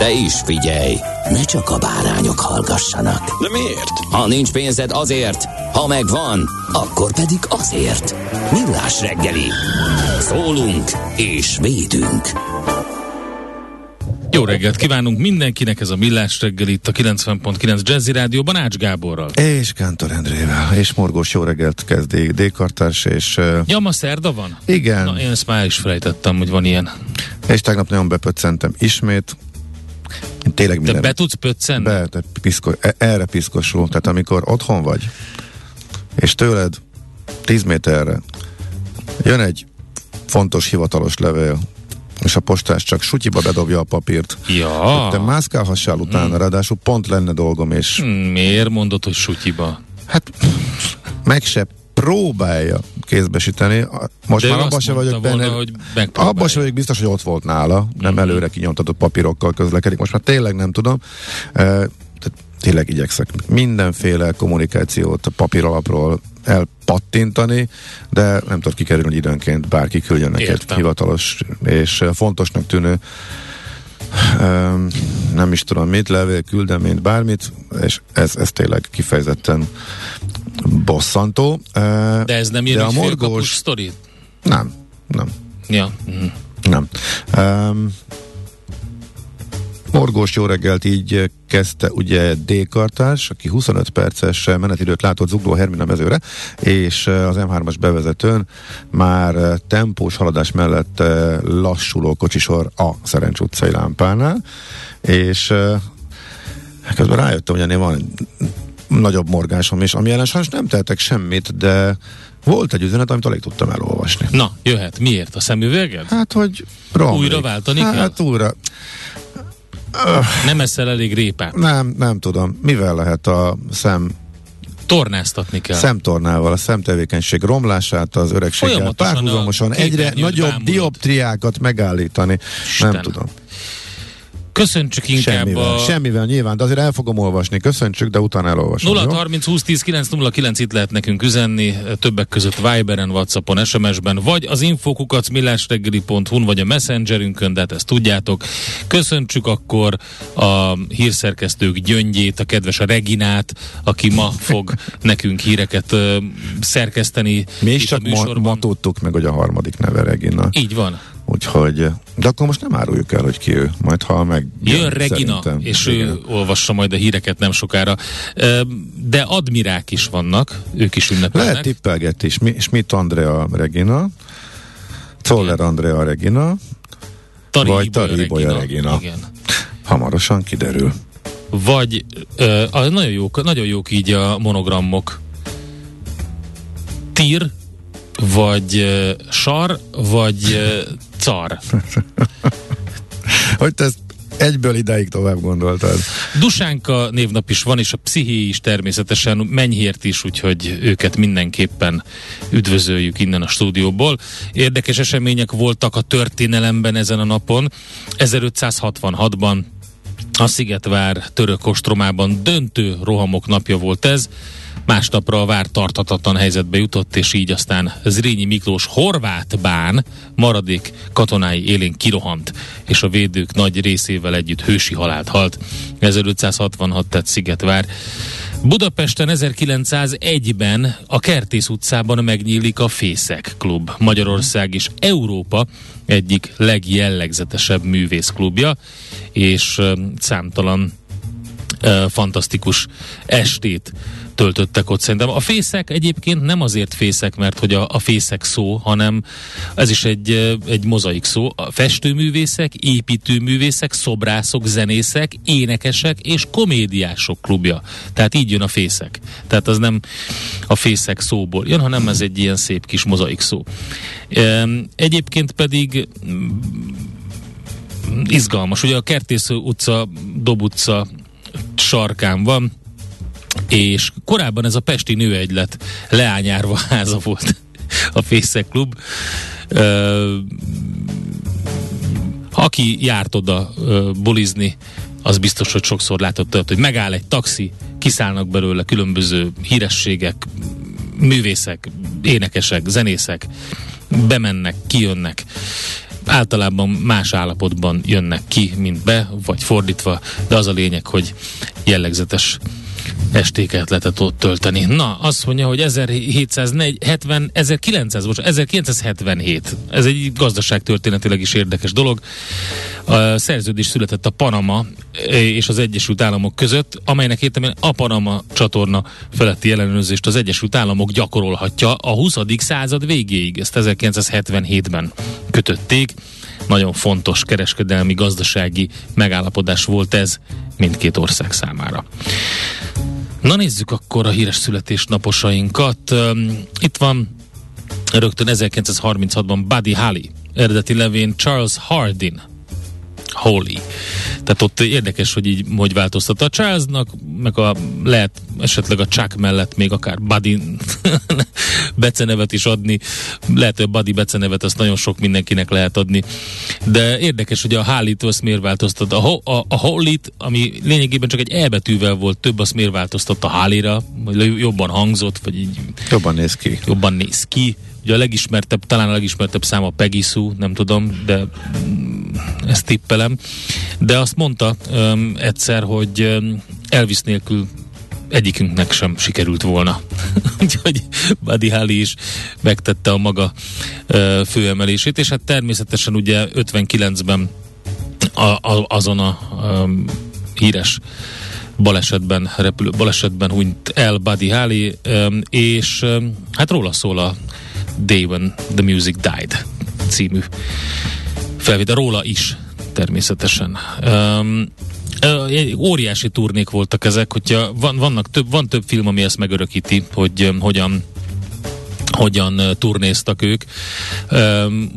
De is figyelj, ne csak a bárányok hallgassanak. De miért? Ha nincs pénzed azért, ha megvan, akkor pedig azért. Millás reggeli. Szólunk és védünk. Jó reggelt kívánunk mindenkinek, ez a Millás reggel itt a 90.9 Jazzy Rádióban Ács Gáborral. És Kántor Endrével, és Morgós jó reggelt kezdi D-kartárs, és... Uh, ja, ma szerda van? Igen. Na, én ezt már is felejtettem, hogy van ilyen. És tegnap nagyon bepöccentem ismét. Tényleg minden. Te be tudsz pöccenni? Be, te piszko, e- erre piszkosul. Tehát amikor otthon vagy, és tőled 10 méterre jön egy fontos hivatalos levél, és a postás csak sutyiba bedobja a papírt. Ja. Te mászkálhassál utána, hmm. ráadásul pont lenne dolgom, és... Hmm, miért mondod, hogy sutyiba? Hát meg se próbálja kézbesíteni. Most De már abban se vagyok volna, benne, hogy abban se vagyok biztos, hogy ott volt nála, nem mm-hmm. előre kinyomtatott papírokkal közlekedik. Most már tényleg nem tudom. Uh, tényleg igyekszek mindenféle kommunikációt a papír alapról elpattintani, de nem tudok kikerülni, hogy időnként bárki küldjön neked hivatalos és fontosnak tűnő um, nem is tudom mit, levél, küldeményt, bármit, és ez, ez tényleg kifejezetten bosszantó. Uh, de ez nem ilyen a morgós sztori? Nem, nem. Ja. Mm. Nem. Um, Morgós jó reggelt így kezdte ugye D-kartás, aki 25 perces menetidőt látott Zugló Hermina mezőre, és az M3-as bevezetőn már tempós haladás mellett lassuló kocsisor a Szerencs utcai lámpánál, és közben rájöttem, hogy ennél van nagyobb morgásom is, ami ellen sajnos nem tehetek semmit, de volt egy üzenet, amit alig tudtam elolvasni. Na, jöhet. Miért? A szemüveged? Hát, hogy romlik. Újra váltani hát, kell? Hát újra. Uh, nem eszel elég répát? Nem, nem tudom. Mivel lehet a szem tornáztatni kell. Szemtornával, a szemtevékenység romlását, az öregséggel párhuzamosan egyre nagyobb bámulod. dioptriákat megállítani. Isten. Nem tudom. Köszöntsük inkább semmivel, a... Semmivel nyilván, de azért el fogom olvasni. Köszöntsük, de utána elolvasom. 0 30 20 10 909 itt lehet nekünk üzenni, többek között Viberen, Whatsappon, SMS-ben, vagy az infokukat millásreggeli.hu-n, vagy a Messengerünkön, de hát ezt tudjátok. Köszöntsük akkor a hírszerkesztők gyöngyét, a kedves a Reginát, aki ma fog nekünk híreket uh, szerkeszteni. Mi is csak ma, ma tudtuk meg, hogy a harmadik neve Regina. Így van. Úgyhogy, de akkor most nem áruljuk el, hogy ki ő, majd ha meg... Jön Regina, és Igen. ő olvassa majd a híreket nem sokára. De admirák is vannak, ők is ünnepelnek. Lehet tippelgetni is. Schmidt Andrea Regina, Zoller Andrea Regina, Tari vagy Tari Ibolya Regina. Igen. Hamarosan kiderül. Vagy uh, nagyon, jók, nagyon jók így a monogramok. Tír, vagy uh, sar, vagy uh, car. hogy te ezt egyből idáig tovább gondoltad. Dusánka névnap is van, és a psziché is természetesen, Menyhért is, úgyhogy őket mindenképpen üdvözöljük innen a stúdióból. Érdekes események voltak a történelemben ezen a napon. 1566-ban a Szigetvár török ostromában döntő rohamok napja volt ez. Másnapra a vár tarthatatlan helyzetbe jutott, és így aztán Zrínyi Miklós horvát bán maradék katonái élén kirohant, és a védők nagy részével együtt hősi halált halt. 1566 tett Szigetvár. Budapesten 1901-ben a Kertész utcában megnyílik a Fészek klub, Magyarország és Európa egyik legjellegzetesebb művészklubja, és számtalan fantasztikus estét töltöttek ott szerintem. A fészek egyébként nem azért fészek, mert hogy a, a fészek szó, hanem ez is egy, egy mozaik szó. A festőművészek, építőművészek, szobrászok, zenészek, énekesek és komédiások klubja. Tehát így jön a fészek. Tehát az nem a fészek szóból jön, hanem ez egy ilyen szép kis mozaik szó. Egyébként pedig mm, izgalmas. Ugye a Kertész utca, Dob utca sarkán van, és korábban ez a Pesti Nőegylet leányárva háza volt a Fészek Klub. Aki járt oda bulizni, az biztos, hogy sokszor látott hogy megáll egy taxi, kiszállnak belőle különböző hírességek, művészek, énekesek, zenészek, bemennek, kijönnek általában más állapotban jönnek ki, mint be, vagy fordítva, de az a lényeg, hogy jellegzetes estéket lehetett ott tölteni. Na, azt mondja, hogy 1770, 1900, most 1977. Ez egy gazdaságtörténetileg is érdekes dolog. A szerződés született a Panama és az Egyesült Államok között, amelynek értelmében a Panama csatorna feletti ellenőrzést az Egyesült Államok gyakorolhatja a 20. század végéig. Ezt 1977-ben kötötték. Nagyon fontos kereskedelmi, gazdasági megállapodás volt ez mindkét ország számára. Na nézzük akkor a híres születésnaposainkat. Itt van rögtön 1936-ban Buddy Holly, eredeti levén Charles Hardin, Holy. Tehát ott érdekes, hogy így hogy változtatta a Charlesnak, meg a, lehet esetleg a Chuck mellett még akár Buddy becenevet is adni. Lehet, hogy a Buddy becenevet azt nagyon sok mindenkinek lehet adni. De érdekes, hogy a Hálit azt miért változtatta. A, ho, a, a Holit, ami lényegében csak egy E betűvel volt, több azt miért változtatta Hálira, vagy jobban hangzott, vagy így Jobban néz ki. jobban néz ki. Ugye a legismertebb, talán a legismertebb szám a Peggy Sue, nem tudom, de mm, ezt tippelem. De azt mondta um, egyszer, hogy um, Elvis nélkül egyikünknek sem sikerült volna. Úgyhogy Buddy Holly is megtette a maga uh, főemelését, és hát természetesen ugye 59-ben a, a, azon a um, híres balesetben, repülő balesetben hunyt el Buddy Holly, um, és um, hát róla szól a Day When The Music Died című felvétel, róla is természetesen. Um, óriási turnék voltak ezek, hogyha van, vannak több, van több film, ami ezt megörökíti, hogy um, hogyan hogyan turnéztak ők. Um,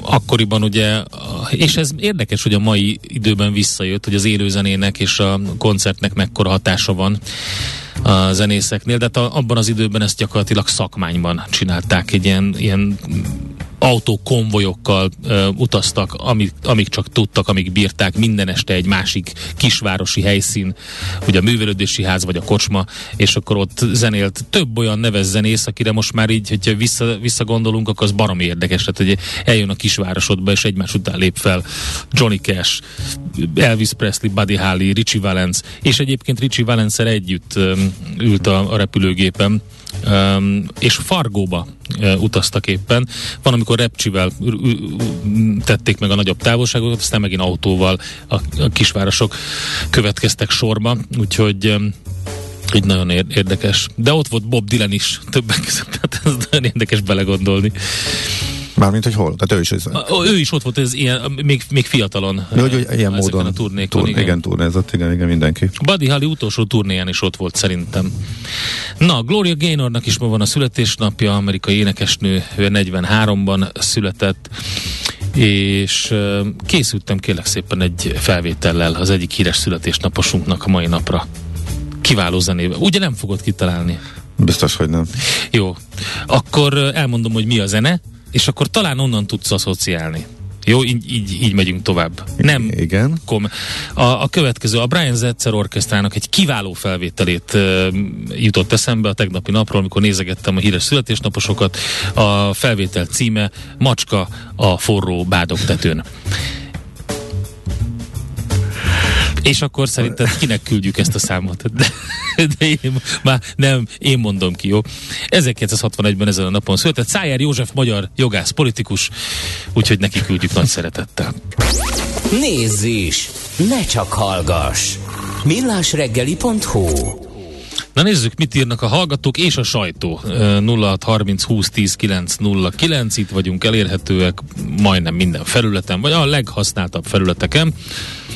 akkoriban ugye, és ez érdekes, hogy a mai időben visszajött, hogy az élőzenének és a koncertnek mekkora hatása van a zenészeknél, de hát abban az időben ezt gyakorlatilag szakmányban csinálták, egy ilyen, ilyen autókonvojokkal ö, utaztak, amik, amik csak tudtak, amik bírták, minden este egy másik kisvárosi helyszín, ugye a művelődési ház vagy a kocsma, és akkor ott zenélt több olyan neves zenész, akire most már így, hogyha vissza, visszagondolunk, akkor az baromi érdekes, tehát hogy eljön a kisvárosodba, és egymás után lép fel Johnny Cash, Elvis Presley, Buddy Holly, Richie Valens, és egyébként Richie valens együtt um, ült a, a repülőgépen, um, és Fargóba uh, utaztak éppen. Van, amikor repcsivel ü- ü- tették meg a nagyobb távolságokat, aztán megint autóval a, a kisvárosok következtek sorba, úgyhogy um, így nagyon ér- érdekes. De ott volt Bob Dylan is többek között, tehát ez nagyon érdekes belegondolni. Mármint, hogy hol? Tehát ő is ez. A, ő is ott volt, ez ilyen, még, még fiatalon. De hogy, hogy ilyen módon a turnékon, tur, igen. igen, turnézott, igen, igen, mindenki. Buddy Holly utolsó turnéján is ott volt szerintem. Na, Gloria Gaynornak is ma van a születésnapja, amerikai énekesnő, ő 43-ban született, és készültem kérlek szépen egy felvétellel az egyik híres születésnaposunknak a mai napra. Kiváló zenével. Ugye nem fogod kitalálni? Biztos, hogy nem. Jó. Akkor elmondom, hogy mi a zene, és akkor talán onnan tudsz asszociálni. Jó, így, így, így megyünk tovább. Nem Igen. kom. A, a következő, a Brian Zetzer orkesztrának egy kiváló felvételét uh, jutott eszembe a tegnapi napról, amikor nézegettem a híres születésnaposokat. A felvétel címe Macska a forró bádogtetőn. És akkor szerinted kinek küldjük ezt a számot? De, de én, már nem, én mondom ki, jó? 1961-ben ezen a napon született Szájer József, magyar jogász, politikus, úgyhogy neki küldjük nagy szeretettel. Nézz is! Ne csak hallgass! millásreggeli.hu Na nézzük, mit írnak a hallgatók és a sajtó. 0630 20 10 909, itt vagyunk elérhetőek majdnem minden felületen, vagy a leghasználtabb felületeken.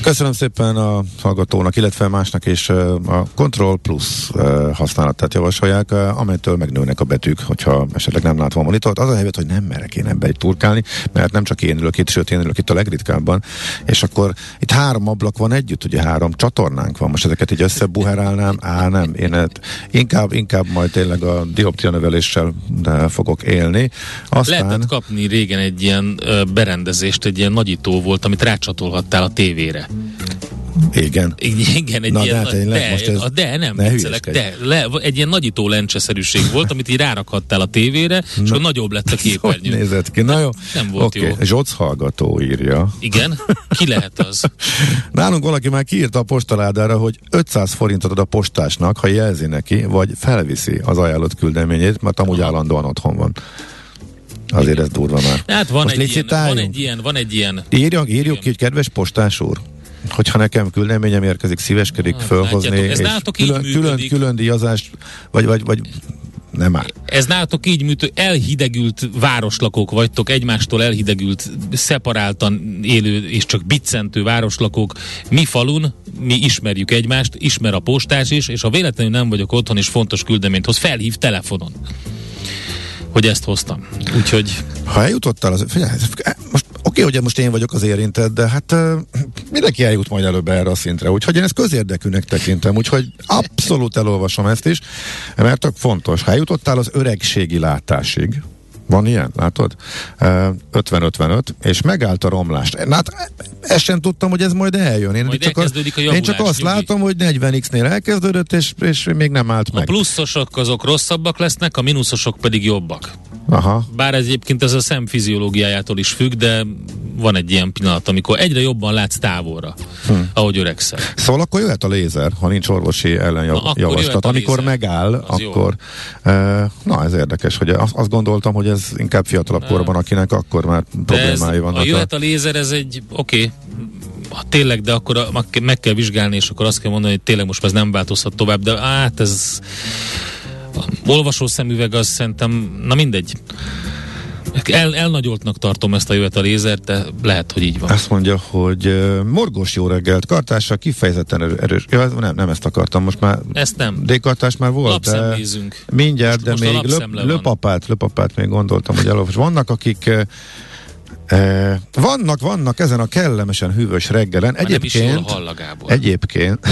Köszönöm szépen a hallgatónak, illetve másnak és a Control Plus használatát javasolják, amelytől megnőnek a betűk, hogyha esetleg nem látom a monitort. Az a helyzet, hogy nem merek én ebbe egy turkálni, mert nem csak én ülök itt, sőt én ülök itt a legritkábban, és akkor itt három ablak van együtt, ugye három csatornánk van, most ezeket így összebuherálnám, á nem, én hát inkább, inkább majd tényleg a dioptria növeléssel fogok élni. Aztán... Lehetett kapni régen egy ilyen berendezést, egy ilyen nagyító volt, amit rácsatolhattál a tévére. Igen. Igen, egy Na, ilyen, de, tényleg, de, most ez de nem, ne viccelek, de, le, egy ilyen nagyító lencseszerűség volt, amit így rárakhattál a tévére, Na. és akkor nagyobb lett a képernyő. Hogy nézett ki? Na jó. Nem volt okay. jó. Zsoc hallgató írja. Igen? Ki lehet az? Nálunk valaki már kiírta a postaládára, hogy 500 forintot ad a postásnak, ha jelzi neki, vagy felviszi az ajánlott küldeményét, mert amúgy Aha. állandóan otthon van. Azért ez durva már. Hát van, egy ilyen, van egy ilyen, van egy ilyen. Írjak, írjuk ki, hogy kedves postás úr, hogyha nekem küldeményem érkezik, szíveskedik ah, fölhozni, és külön, külön, külön díjazást, vagy, vagy, vagy nem már. Ez nálatok így műtő, elhidegült városlakók vagytok, egymástól elhidegült, szeparáltan élő és csak biccentő városlakók. Mi falun, mi ismerjük egymást, ismer a postás is, és ha véletlenül nem vagyok otthon, és fontos küldeményt hoz, felhív telefonon hogy ezt hoztam. Úgyhogy... Ha eljutottál, az, figyelj, most oké, hogy most én vagyok az érintett, de hát mindenki eljut majd előbb erre a szintre, úgyhogy én ezt közérdekűnek tekintem, úgyhogy abszolút elolvasom ezt is, mert tök fontos. Ha eljutottál az öregségi látásig, van ilyen, látod? 50-55, és megállt a romlást. Hát ezt sem tudtam, hogy ez majd eljön. Én, majd csak, az, a javulás, én csak azt nyugi. látom, hogy 40x-nél elkezdődött, és, és még nem állt meg. A pluszosok azok rosszabbak lesznek, a mínuszosok pedig jobbak. Aha. Bár egyébként ez a szem fiziológiájától is függ, de van egy ilyen pillanat, amikor egyre jobban látsz távolra, hm. ahogy öregszel. Szóval akkor jöhet a lézer, ha nincs orvosi ellenjavaslat. Amikor megáll, az akkor... Jó. na, ez érdekes, hogy azt gondoltam, hogy ez inkább fiatalabb korban, akinek akkor már problémái vannak. Ha jöhet a lézer, ez egy oké, okay, ha tényleg, de akkor a, meg kell vizsgálni, és akkor azt kell mondani, hogy tényleg most ez nem változhat tovább, de hát ez olvasó szemüveg az szerintem, na mindegy. El, elnagyoltnak tartom ezt a jövet a lézert, de lehet, hogy így van. Azt mondja, hogy uh, morgos jó reggelt, kartásra kifejezetten erős. erős. Ja, nem, nem ezt akartam, most már. Ezt nem. D-kartás már volt, de mindjárt, most, de most még löp, löpapát, löpapát még gondoltam, hogy elolvas. Vannak, akik uh, E, vannak, vannak ezen a kellemesen hűvös reggelen. Már egyébként, nem is. Egyébként,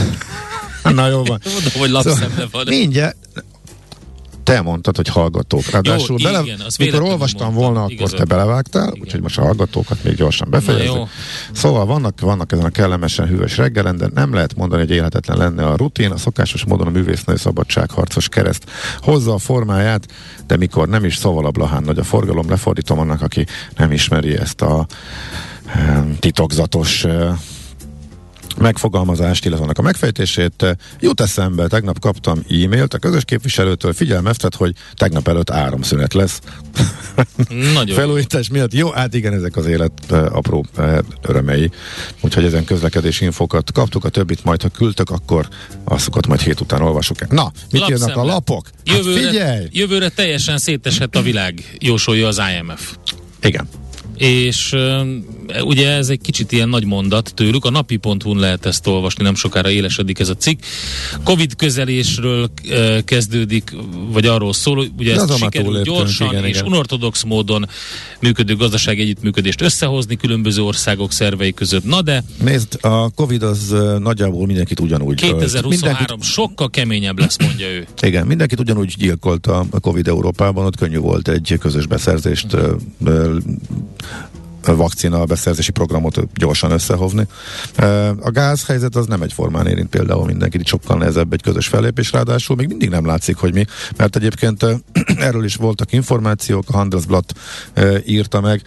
na jó van. Mondom, hogy lapszemle szóval, van. Mindjárt, te mondtad, hogy hallgatók. Ráadásul jó, bele, igen, mikor olvastam mondtam, volna, akkor igazad. te belevágtál, igen. úgyhogy most a hallgatókat még gyorsan befejezzük. Szóval vannak, vannak ezen a kellemesen hűvös reggelen, de nem lehet mondani, hogy élhetetlen lenne a rutin, a szokásos módon a művésznői szabadságharcos kereszt hozza a formáját, de mikor nem is szavalablahán nagy a forgalom, lefordítom annak, aki nem ismeri ezt a titokzatos megfogalmazást, illetve annak a megfejtését. Jut eszembe, tegnap kaptam e-mailt a közös képviselőtől, figyelmeztet, hogy tegnap előtt áramszünet lesz. Nagyon Felújítás miatt. Jó, hát igen, ezek az élet apró örömei. Úgyhogy ezen közlekedési infokat kaptuk, a többit majd, ha küldtök, akkor azokat majd hét után olvasok. Na, mit Lapszemle. jönnek a lapok? Hát jövőre, figyelj! Jövőre teljesen szétesett a világ, jósolja az IMF. Igen és uh, ugye ez egy kicsit ilyen nagy mondat tőlük, a napi.hu-n lehet ezt olvasni, nem sokára élesedik ez a cikk. Covid közelésről uh, kezdődik, vagy arról szól, ugye ez sikerül gyorsan igen, és igen. unortodox módon működő gazdasági együttműködést összehozni különböző országok szervei között. Na de... Nézd, a Covid az nagyjából mindenkit ugyanúgy 2023 mindenkit... sokkal keményebb lesz, mondja ő. Igen, mindenkit ugyanúgy gyilkolta a Covid Európában, ott könnyű volt egy közös beszerzést uh, vakcina beszerzési programot gyorsan összehovni. A gázhelyzet az nem egyformán érint például mindenkit, sokkal nehezebb egy közös fellépés, ráadásul még mindig nem látszik, hogy mi, mert egyébként erről is voltak információk, a Handelsblatt írta meg,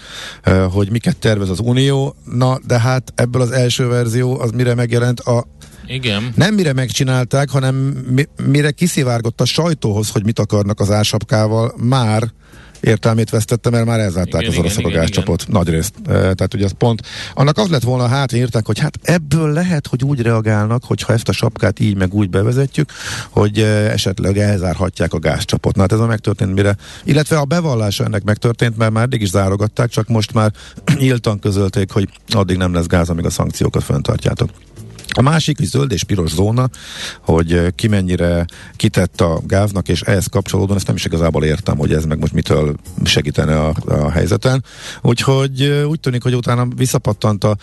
hogy miket tervez az Unió, na de hát ebből az első verzió az mire megjelent a igen. Nem mire megcsinálták, hanem mi, mire kiszivárgott a sajtóhoz, hogy mit akarnak az ásapkával, már értelmét vesztette, mert már elzárták Igen, az a gázcsapot. Nagy részt. E, tehát ugye az pont. Annak az lett volna, hát írták, hogy hát ebből lehet, hogy úgy reagálnak, hogyha ezt a sapkát így meg úgy bevezetjük, hogy esetleg elzárhatják a gázcsapot. Na hát ez a megtörtént mire. Illetve a bevallása ennek megtörtént, mert már eddig is zárogatták, csak most már nyíltan közölték, hogy addig nem lesz gáz, amíg a szankciókat fenntartjátok. A másik, zöld és piros zóna, hogy eh, ki mennyire kitett a gáznak, és ehhez kapcsolódóan ezt nem is igazából értem, hogy ez meg most mitől segítene a, a helyzeten. Úgyhogy eh, úgy tűnik, hogy utána visszapattant a...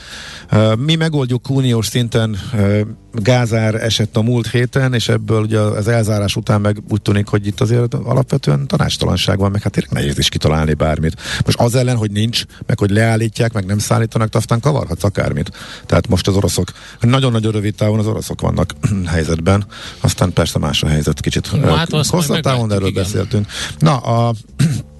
eh, Mi megoldjuk uniós szinten gázár esett a múlt héten, és ebből ugye az elzárás után meg úgy tűnik, hogy itt azért alapvetően tanástalanság van, meg hát tényleg nehéz is kitalálni bármit. Most az ellen, hogy nincs, meg hogy leállítják, meg nem szállítanak, de aztán kavarhatsz akármit. Tehát most az oroszok, nagyon-nagyon rövid távon az oroszok vannak helyzetben, aztán persze más a helyzet kicsit. No, hát Hosszabb távon erről igen. beszéltünk. Na, a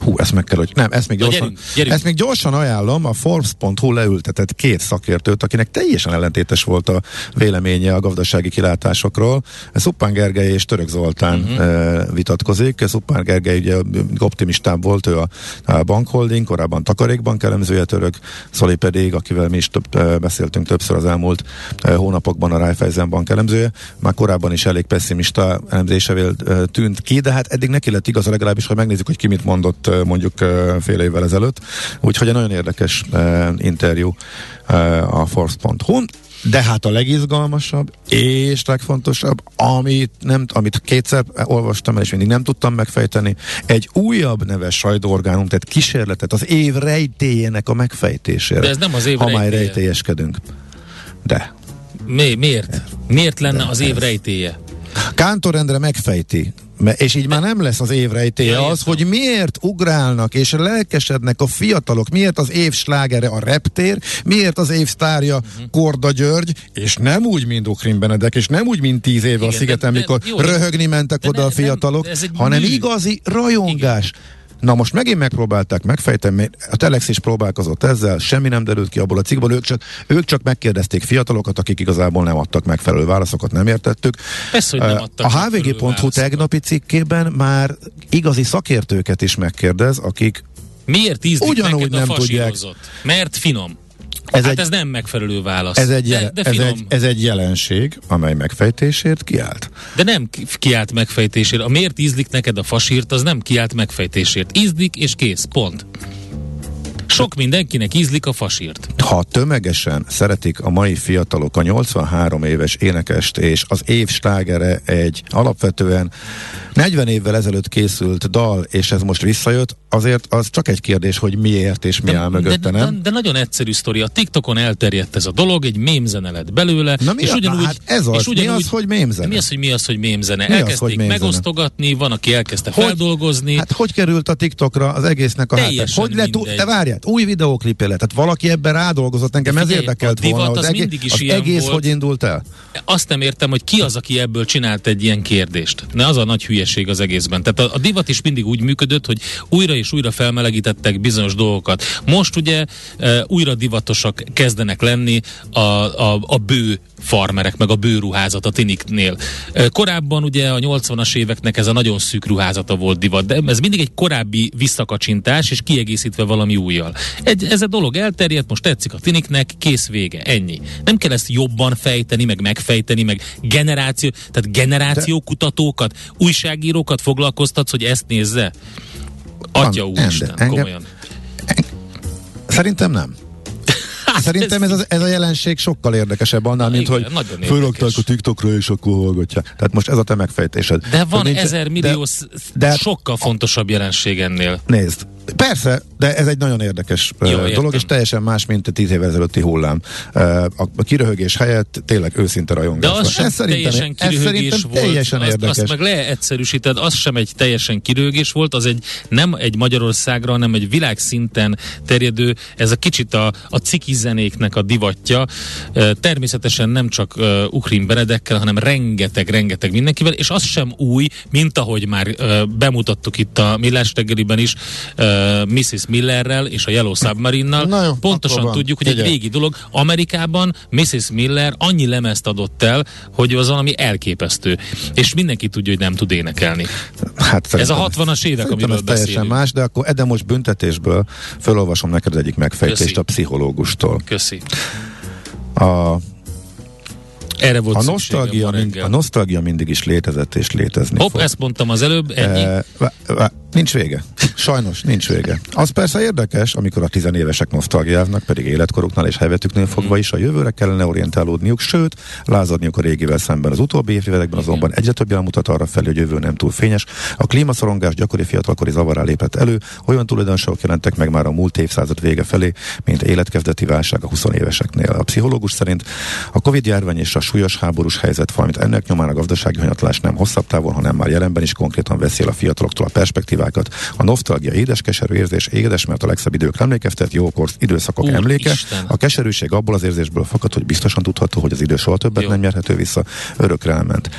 Hú, ezt meg kell, hogy nem, ezt még, gyorsan, gyerünk, gyerünk. ezt még gyorsan ajánlom, a Forbes.hu leültetett két szakértőt, akinek teljesen ellentétes volt a véleménye a gazdasági kilátásokról. Szuppán Gergely és Török Zoltán uh-huh. vitatkozik. Szuppán Gergely ugye optimistább volt, ő a, a bankholding, korábban takarékbank elemzője, Török Szoli pedig, akivel mi is több, beszéltünk többször az elmúlt hónapokban a Raiffeisen bank elemzője, már korábban is elég pessimista elemzésével tűnt ki, de hát eddig neki lett igaz, legalábbis, ha megnézzük, hogy ki mit mondott volt mondjuk fél évvel ezelőtt. Úgyhogy egy nagyon érdekes interjú a Force.hu. De hát a legizgalmasabb és legfontosabb, amit, nem, amit kétszer olvastam el, és mindig nem tudtam megfejteni, egy újabb neves sajtóorgánum, tehát kísérletet az év rejtéjének a megfejtésére. De ez nem az év Ha már rejtélyeskedünk. De. Mi, miért? Miért lenne De az év rejtéje? Kántorendre megfejti és így már nem lesz az évrejtéje az, hogy miért ugrálnak és lelkesednek a fiatalok, miért az év slágere a reptér, miért az év sztárja uh-huh. Korda György, és nem úgy, mint Ukrin Benedek, és nem úgy, mint tíz éve Igen, a szigeten, mikor jó, röhögni mentek oda ne, a fiatalok, nem, hanem mű. igazi rajongás. Igen Na most megint megpróbálták megfejteni, a Telex is próbálkozott ezzel, semmi nem derült ki abból a cikkből, ők csak, ők csak megkérdezték fiatalokat, akik igazából nem adtak megfelelő válaszokat, nem értettük. Persze, hogy nem adtak a hvg.hu tegnapi cikkében már igazi szakértőket is megkérdez, akik Miért ízlik Ugyanúgy nem a tudják. Mert finom. Ez hát egy, ez nem megfelelő válasz. Ez egy, jelen, de, de ez, egy, ez egy jelenség, amely megfejtésért kiállt. De nem kiállt megfejtésért. A miért ízlik neked a fasírt, az nem kiállt megfejtésért. Ízlik és kész. Pont. Sok mindenkinek ízlik a fasírt. Ha tömegesen szeretik a mai fiatalok a 83 éves énekest, és az év slágere egy alapvetően 40 évvel ezelőtt készült dal, és ez most visszajött, azért az csak egy kérdés, hogy miért és mi de, áll mögötte, de, nem? De, de nagyon egyszerű sztori. A TikTokon elterjedt ez a dolog, egy mémzene lett belőle. Na mi és ugyanúgy, Na, hát ez az, és ugyanúgy, mi az, hogy mémzene? Mi az, hogy mi az, hogy mémzene? Mi Elkezdték az, hogy mémzene? megosztogatni, van, aki elkezdte hogy, feldolgozni. Hát hogy került a TikTokra az egésznek a háttér? Hogy lett, te várjál, új videóklipje lett, tehát valaki ebben rádolgozott, engem ez érdekelt volna. Az, az, egész, is az egész volt. hogy indult el? Azt nem értem, hogy ki az, aki ebből csinált egy ilyen kérdést. Ne az a nagy hülyeség az egészben. Tehát a, a divat is mindig úgy működött, hogy újra és újra felmelegítettek bizonyos dolgokat. Most ugye e, újra divatosak kezdenek lenni a, a, a bő farmerek, meg a bőruházat a tiniknél. Korábban ugye a 80-as éveknek ez a nagyon szűk ruházata volt divat, de ez mindig egy korábbi visszakacsintás, és kiegészítve valami újjal. Egy, ez a dolog elterjedt, most tetszik a tiniknek, kész vége, ennyi. Nem kell ezt jobban fejteni, meg megfejteni, meg generáció, tehát generációkutatókat, újságírókat foglalkoztatsz, hogy ezt nézze? Atya úristen, komolyan. Szerintem nem. Szerintem ez, az, ez a jelenség sokkal érdekesebb annál, mint igen, hogy fölrakták a TikTokra és akkor hallgatják. Tehát most ez a te megfejtésed. De van nincs, ezer millió de, de, sokkal fontosabb jelenség ennél. Nézd, Persze, de ez egy nagyon érdekes Jó, dolog, értem. és teljesen más, mint a tíz évvel ezelőtti hullám. A kiröhögés helyett tényleg őszinte rajongás. De az sem ez teljesen kiröhögés ez volt. Teljesen azt, érdekes. azt meg leegyszerűsíted, az sem egy teljesen kiröhögés volt, az egy nem egy Magyarországra, hanem egy világszinten terjedő, ez a kicsit a, a cikizés zenéknek a divatja, természetesen nem csak Ukrin Benedekkel, hanem rengeteg-rengeteg mindenkivel, és az sem új, mint ahogy már bemutattuk itt a Millás reggeliben is, Mrs. Millerrel és a Yellow Submarine-nal. Pontosan tudjuk, hogy egy Figyelj. régi dolog. Amerikában Mrs. Miller annyi lemezt adott el, hogy az valami elképesztő. És mindenki tudja, hogy nem tud énekelni. Hát Ez a szerintem- 60-as évek, amiről ez teljesen beszélünk. más, de akkor de most büntetésből felolvasom neked az egyik megfejtést Köszi. a pszichológustól. Köszi. A, Erre volt a, nosztalgia mind, a nosztalgia mindig is létezett és létezni Hopp, fog. ezt mondtam az előbb, ennyi. E, vá- vá- nincs vége. Sajnos nincs vége. Az persze érdekes, amikor a tizenévesek nosztalgiáznak, pedig életkoruknál és helyzetüknél fogva is a jövőre kellene orientálódniuk, sőt, lázadniuk a régivel szemben. Az utóbbi évtizedekben azonban egyre több mutat arra felé, hogy jövő nem túl fényes. A klímaszorongás gyakori fiatalkori zavará lépett elő, olyan tulajdonságok jelentek meg már a múlt évszázad vége felé, mint életkezdeti válság a 20 éveseknél. A pszichológus szerint a Covid járvány és a súlyos háborús helyzet, valamint ennek nyomán a gazdasági hanyatlás nem hosszabb távon, hanem már jelenben is konkrétan veszi el a fiataloktól a perspektívákat. A nosztalgia édes, keserű érzés, édes, mert a legszebb idők emlékeztet, jókor időszakok Úristen. emléke. A keserűség abból az érzésből fakad, hogy biztosan tudható, hogy az idő soha többet Jó. nem nyerhető vissza, örökre elment.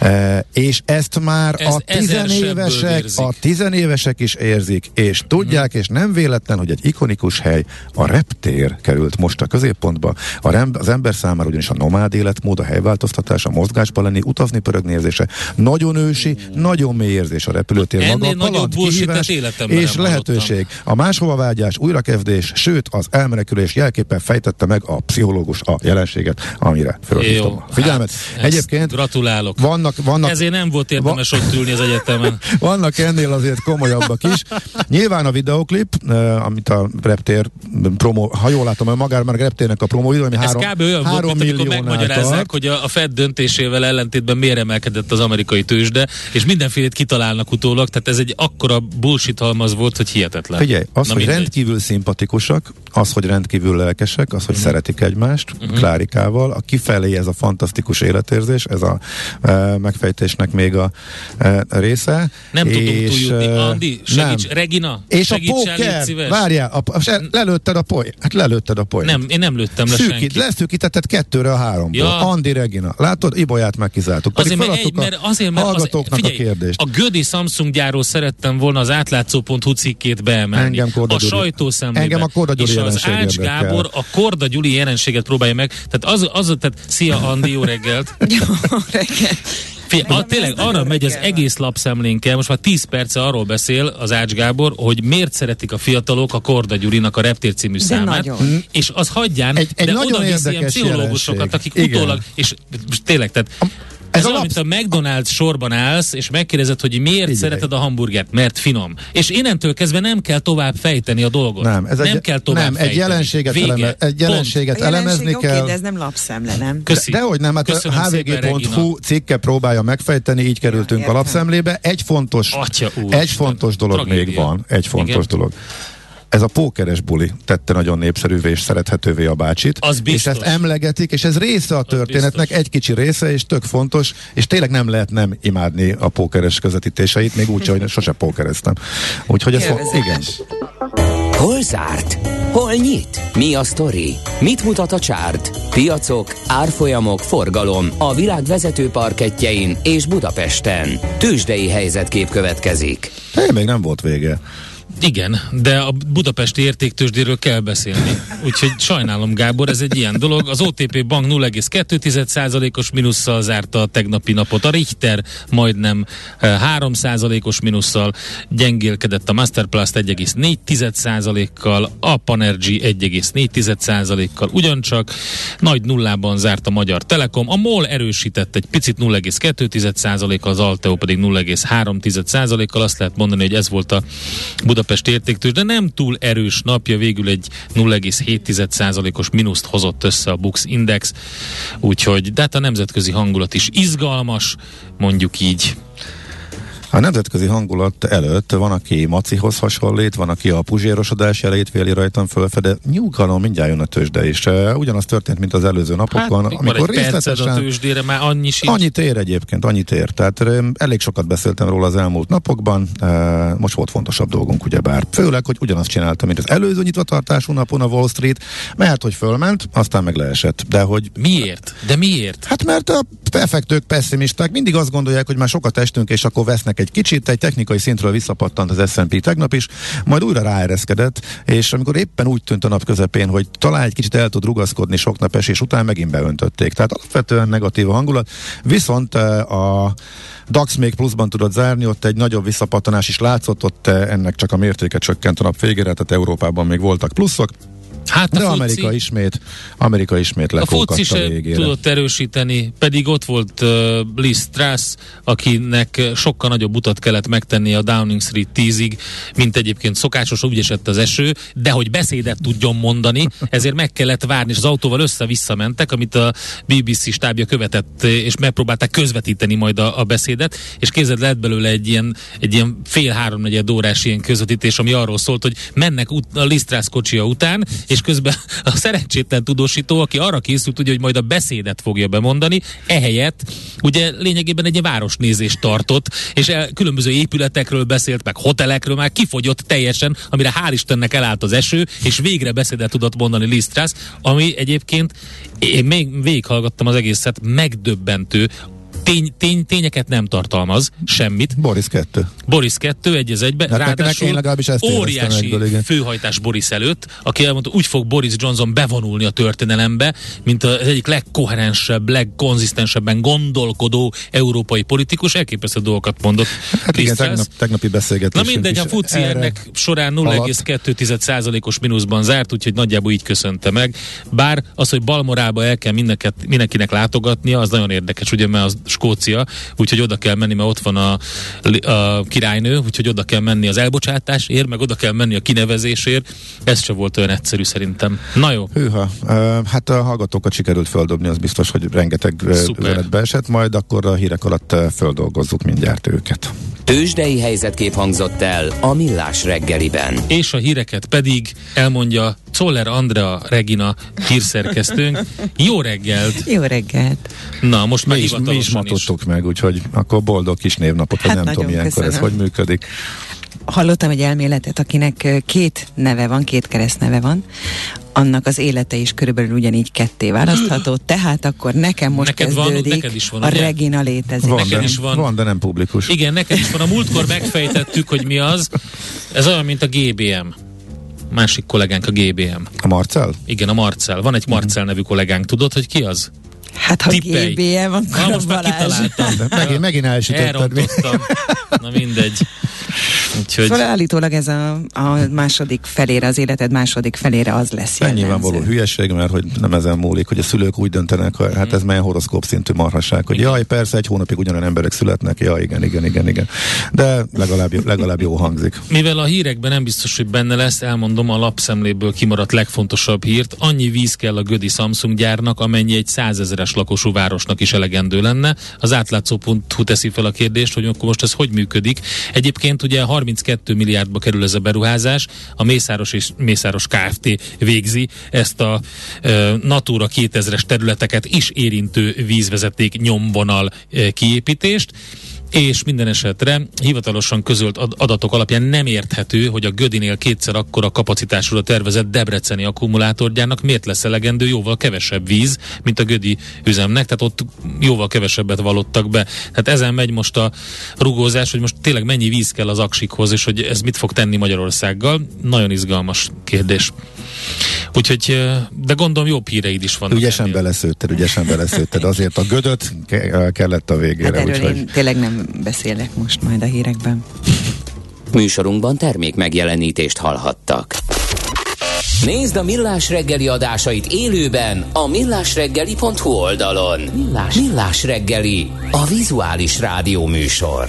E, és ezt már Ez a tizenévesek, a tizenévesek is érzik, és tudják, és nem véletlen, hogy egy ikonikus hely, a reptér került most a középpontba. A rem, az ember számára ugyanis a nomád életmód, a helyváltoztatás, a mozgásba lenni, utazni, pörögni érzése. Nagyon ősi, nagyon mély érzés a repülőtér Ennél maga. a nagyobb kihívás és lehetőség. A máshova vágyás, újrakezdés, sőt az elmenekülés jelképpen fejtette meg a pszichológus a jelenséget, amire felhívtam Jó, a figyelmet. hát, Egyébként Gratulálok. vannak, vannak Ezért nem volt érdemes ott ülni az egyetemen. vannak ennél azért komolyabbak is. Nyilván a videoklip, amit a reptér promo, ha jól látom, a magára már a reptérnek a videó, ami Ez három, kb. olyan volt, három mint amikor milliónál tart. hogy a, a Fed döntésével ellentétben miért emelkedett az amerikai tőzsde, és mindenfélét kitalálnak utólag, tehát ez egy akkora bullshit halmaz volt, hogy hihetetlen. Figyelj, az, Na hogy mindegy. rendkívül szimpatikusak, az, hogy rendkívül lelkesek, az, hogy Mhm. szeretik egymást, Klárikával, a kifelé ez a fantasztikus életérzés, ez a e, megfejtésnek még a e, része. Nem tudunk és, túljutni. e, Andi, segíts, Regina, És a segíts légy póker, várjál, a, a, lelőtted a poly, hát lelőtted a poly. Nem, én nem lőttem le Szűkít, senkit. leszűkítetted kettőre a háromból. Ja. Andi Regina. Látod, Ibolyát megkizáltuk. Pedig Azért, mert, egy, feladtuk mert azért, mert az, hallgatóknak figyelj, a kérdést. a Gödi Samsung gyárról szerettem volna az átlátszó.hu cikkét beemelni. Engem Korda a Gyuri- sajtószemlébe. engem a Korda Gyuri És az Ács. Gábor a Korda Gyuri jelenséget próbálja meg. Tehát az, az tehát szia Andi, jó reggelt. Jó reggel. Figyelj, a, tényleg arra megy az egész lapszemlénkkel, most már 10 perce arról beszél az Ács Gábor, hogy miért szeretik a fiatalok a Korda Gyurinak a Reptér című De számát, nagyon. és az hagyján, Egy- egy de nagyon oda viszi ilyen pszichológusokat, jelenség. akik Igen. utólag, és most tényleg, tehát ez, Ez a olyan, mint a McDonald's sorban állsz, és megkérdezed, hogy miért Figyelj. szereted a hamburgert, mert finom. És innentől kezdve nem kell tovább fejteni a dolgot. Nem, ez nem egy, kell tovább nem, egy fejteni. jelenséget, Vége. eleme, egy jelenséget A elemezni jelenség kell. oké, de ez nem lapszemle, nem? Köszi. Dehogy nem, hát Köszönöm a hvg.hu cikke próbálja megfejteni, így kerültünk a értem. lapszemlébe. Egy fontos, Atya úr, egy fontos dolog Tragédia. még van. Egy fontos Igen. dolog. Ez a pókeres buli tette nagyon népszerűvé és szerethetővé a bácsit. Az és biztos. ezt emlegetik, és ez része a történetnek, egy kicsi része, és tök fontos, és tényleg nem lehet nem imádni a pókeres közvetítéseit, még úgy, hogy sose pókereztem. Úgyhogy ez fo- igen. Hol zárt? Hol nyit? Mi a sztori? Mit mutat a csárt? Piacok, árfolyamok, forgalom a világ vezető parketjein és Budapesten. Tősdei helyzetkép következik. Hé, még nem volt vége. Igen, de a budapesti értéktősdéről kell beszélni. Úgyhogy sajnálom, Gábor, ez egy ilyen dolog. Az OTP bank 0,2%-os minusszal zárta a tegnapi napot. A Richter majdnem eh, 3%-os minusszal gyengélkedett a Masterplast 1,4%-kal, a Panergy 1,4%-kal ugyancsak. Nagy nullában zárt a Magyar Telekom. A MOL erősített egy picit 0,2%-kal, az Alteo pedig 0,3%-kal. Azt lehet mondani, hogy ez volt a Budapest értéktős, de nem túl erős napja, végül egy 0,7%-os mínuszt hozott össze a Bux Index, úgyhogy, de hát a nemzetközi hangulat is izgalmas, mondjuk így. A nemzetközi hangulat előtt van, aki macihoz hasonlít, van, aki a puzsérosodás jeleit véli rajtam fölfede. Nyugalom, mindjárt jön a tőzsde is. Ugyanaz történt, mint az előző napokon, hát, amikor részletesen... a tőzsdére, már annyi sincs. Annyit ér egyébként, annyit ér. Tehát elég sokat beszéltem róla az elmúlt napokban, most volt fontosabb dolgunk, ugyebár. Főleg, hogy ugyanazt csinálta, mint az előző nyitvatartású napon a Wall Street, mert hogy fölment, aztán meg leesett. De hogy Miért? De miért? Hát mert a befektők pessimisták mindig azt gondolják, hogy már sokat estünk, és akkor vesznek egy kicsit, egy technikai szintről visszapattant az S&P tegnap is, majd újra ráereszkedett, és amikor éppen úgy tűnt a nap közepén, hogy talán egy kicsit el tud rugaszkodni sok nap esés után, megint beöntötték. Tehát alapvetően negatív a hangulat, viszont eh, a DAX még pluszban tudott zárni, ott egy nagyobb visszapattanás is látszott, ott eh, ennek csak a mértéke csökkent a nap végére, tehát Európában még voltak pluszok, Hát de a Amerika foci, ismét, Amerika ismét a foci lekókadt a se végére. tudott erősíteni, pedig ott volt uh, Liz Truss, akinek sokkal nagyobb utat kellett megtenni a Downing Street 10-ig, mint egyébként szokásos, úgy esett az eső, de hogy beszédet tudjon mondani, ezért meg kellett várni, és az autóval össze-vissza mentek, amit a BBC stábja követett, és megpróbálták közvetíteni majd a, a beszédet, és kézed lett belőle egy ilyen, egy ilyen fél-háromnegyed órás ilyen közvetítés, ami arról szólt, hogy mennek ut- a Liz Truss kocsia után, és közben a szerencsétlen tudósító, aki arra készült, ugye, hogy majd a beszédet fogja bemondani, ehelyett ugye lényegében egy városnézést tartott, és el, különböző épületekről beszélt, meg hotelekről, már kifogyott teljesen, amire hál' Istennek elállt az eső, és végre beszédet tudott mondani Liz Truss, ami egyébként én még végighallgattam az egészet, megdöbbentő, Tény, tény, tényeket nem tartalmaz, semmit. Boris 2. Boris 2, egy az egybe, Hát ráadásul legalábbis ezt óriási egyből, igen. főhajtás Boris előtt, aki elmondta, úgy fog Boris Johnson bevonulni a történelembe, mint az egyik legkoherensebb, legkonzisztensebben gondolkodó európai politikus, elképesztő dolgokat mondott. Hát igen, tegnap, tegnapi Na beszélgetésünk mindegy, a FUCI ennek során alatt. 0,2%-os mínuszban zárt, úgyhogy nagyjából így köszönte meg. Bár az, hogy Balmorába el kell mindenkinek látogatnia, az nagyon érdekes, ugye, mert az Skócia, úgyhogy oda kell menni, mert ott van a, a királynő, úgyhogy oda kell menni az elbocsátásért, meg oda kell menni a kinevezésért. Ez se volt olyan egyszerű szerintem. Na jó, Hűha, hát a hallgatókat sikerült földobni, az biztos, hogy rengeteg uh, Szuper. üzenet beesett, majd akkor a hírek alatt földolgozzuk mindjárt őket. Tőzsdei helyzetkép hangzott el a Millás reggeliben. és a híreket pedig elmondja Czoller Andrea Regina hírszerkesztőnk. Jó reggelt! Jó reggelt! Na, most Mi is, mi is hivatalosan matottuk meg, úgyhogy akkor boldog kis névnapot, Hát nem tudom ilyenkor ez köszönöm. hogy működik. Hallottam egy elméletet, akinek két neve van, két keresztneve van, annak az élete is körülbelül ugyanígy ketté választható, tehát akkor nekem most Neked van- kezdődik, neked is van, a ugye? Regina létezik. Van, Neked de, is van. van, de nem publikus. Igen, neked is van. A múltkor megfejtettük, hogy mi az. Ez olyan, mint a GBM. Másik kollégánk a GBM. A Marcel? Igen, a Marcel. Van egy Marcel nevű kollégánk. Tudod, hogy ki az? Hát ha Tippelj. GBM, akkor Na, most már Balázs. kitaláltam. De megint, megint elsütötted. mi? Elrontottam. Na mindegy. Úgyhogy Szóval állítólag ez a, a második felére, az életed második felére az lesz jellemző. nyilvánvaló hülyeség, mert hogy nem ezen múlik, hogy a szülők úgy döntenek, hogy hát ez melyen horoszkóp szintű marhaság, hogy jaj, persze, egy hónapig ugyanolyan emberek születnek, ja, igen, igen, igen, igen. De legalább, legalább jó hangzik. Mivel a hírekben nem biztos, hogy benne lesz, elmondom a lapszemléből kimaradt legfontosabb hírt. Annyi víz kell a Gödi Samsung gyárnak, amennyi egy százezeres lakosú városnak is elegendő lenne. Az átlátszó.hu teszi fel a kérdést, hogy akkor most ez hogy működik. Egyébként ugye 32 milliárdba kerül ez a beruházás, a Mészáros és Mészáros Kft. végzi ezt a e, Natura 2000-es területeket is érintő vízvezeték nyomvonal e, kiépítést és minden esetre hivatalosan közölt ad- adatok alapján nem érthető, hogy a Gödinél kétszer akkora kapacitásúra tervezett Debreceni akkumulátorgyárnak miért lesz elegendő jóval kevesebb víz, mint a Gödi üzemnek, tehát ott jóval kevesebbet valottak be. Tehát ezen megy most a rugózás, hogy most tényleg mennyi víz kell az aksikhoz, és hogy ez mit fog tenni Magyarországgal. Nagyon izgalmas kérdés. Úgyhogy, de gondolom jobb híreid is vannak. Ügyesen ennél. beleszőtted, ügyesen beleszőtted. Azért a gödöt ke- kellett a Hát végére. erről úgyhogy... én tényleg nem beszélek most majd a hírekben. Műsorunkban termék megjelenítést hallhattak. Nézd a Millás reggeli adásait élőben a millásreggeli.hu oldalon. Millás, Millás reggeli, a vizuális rádió műsor.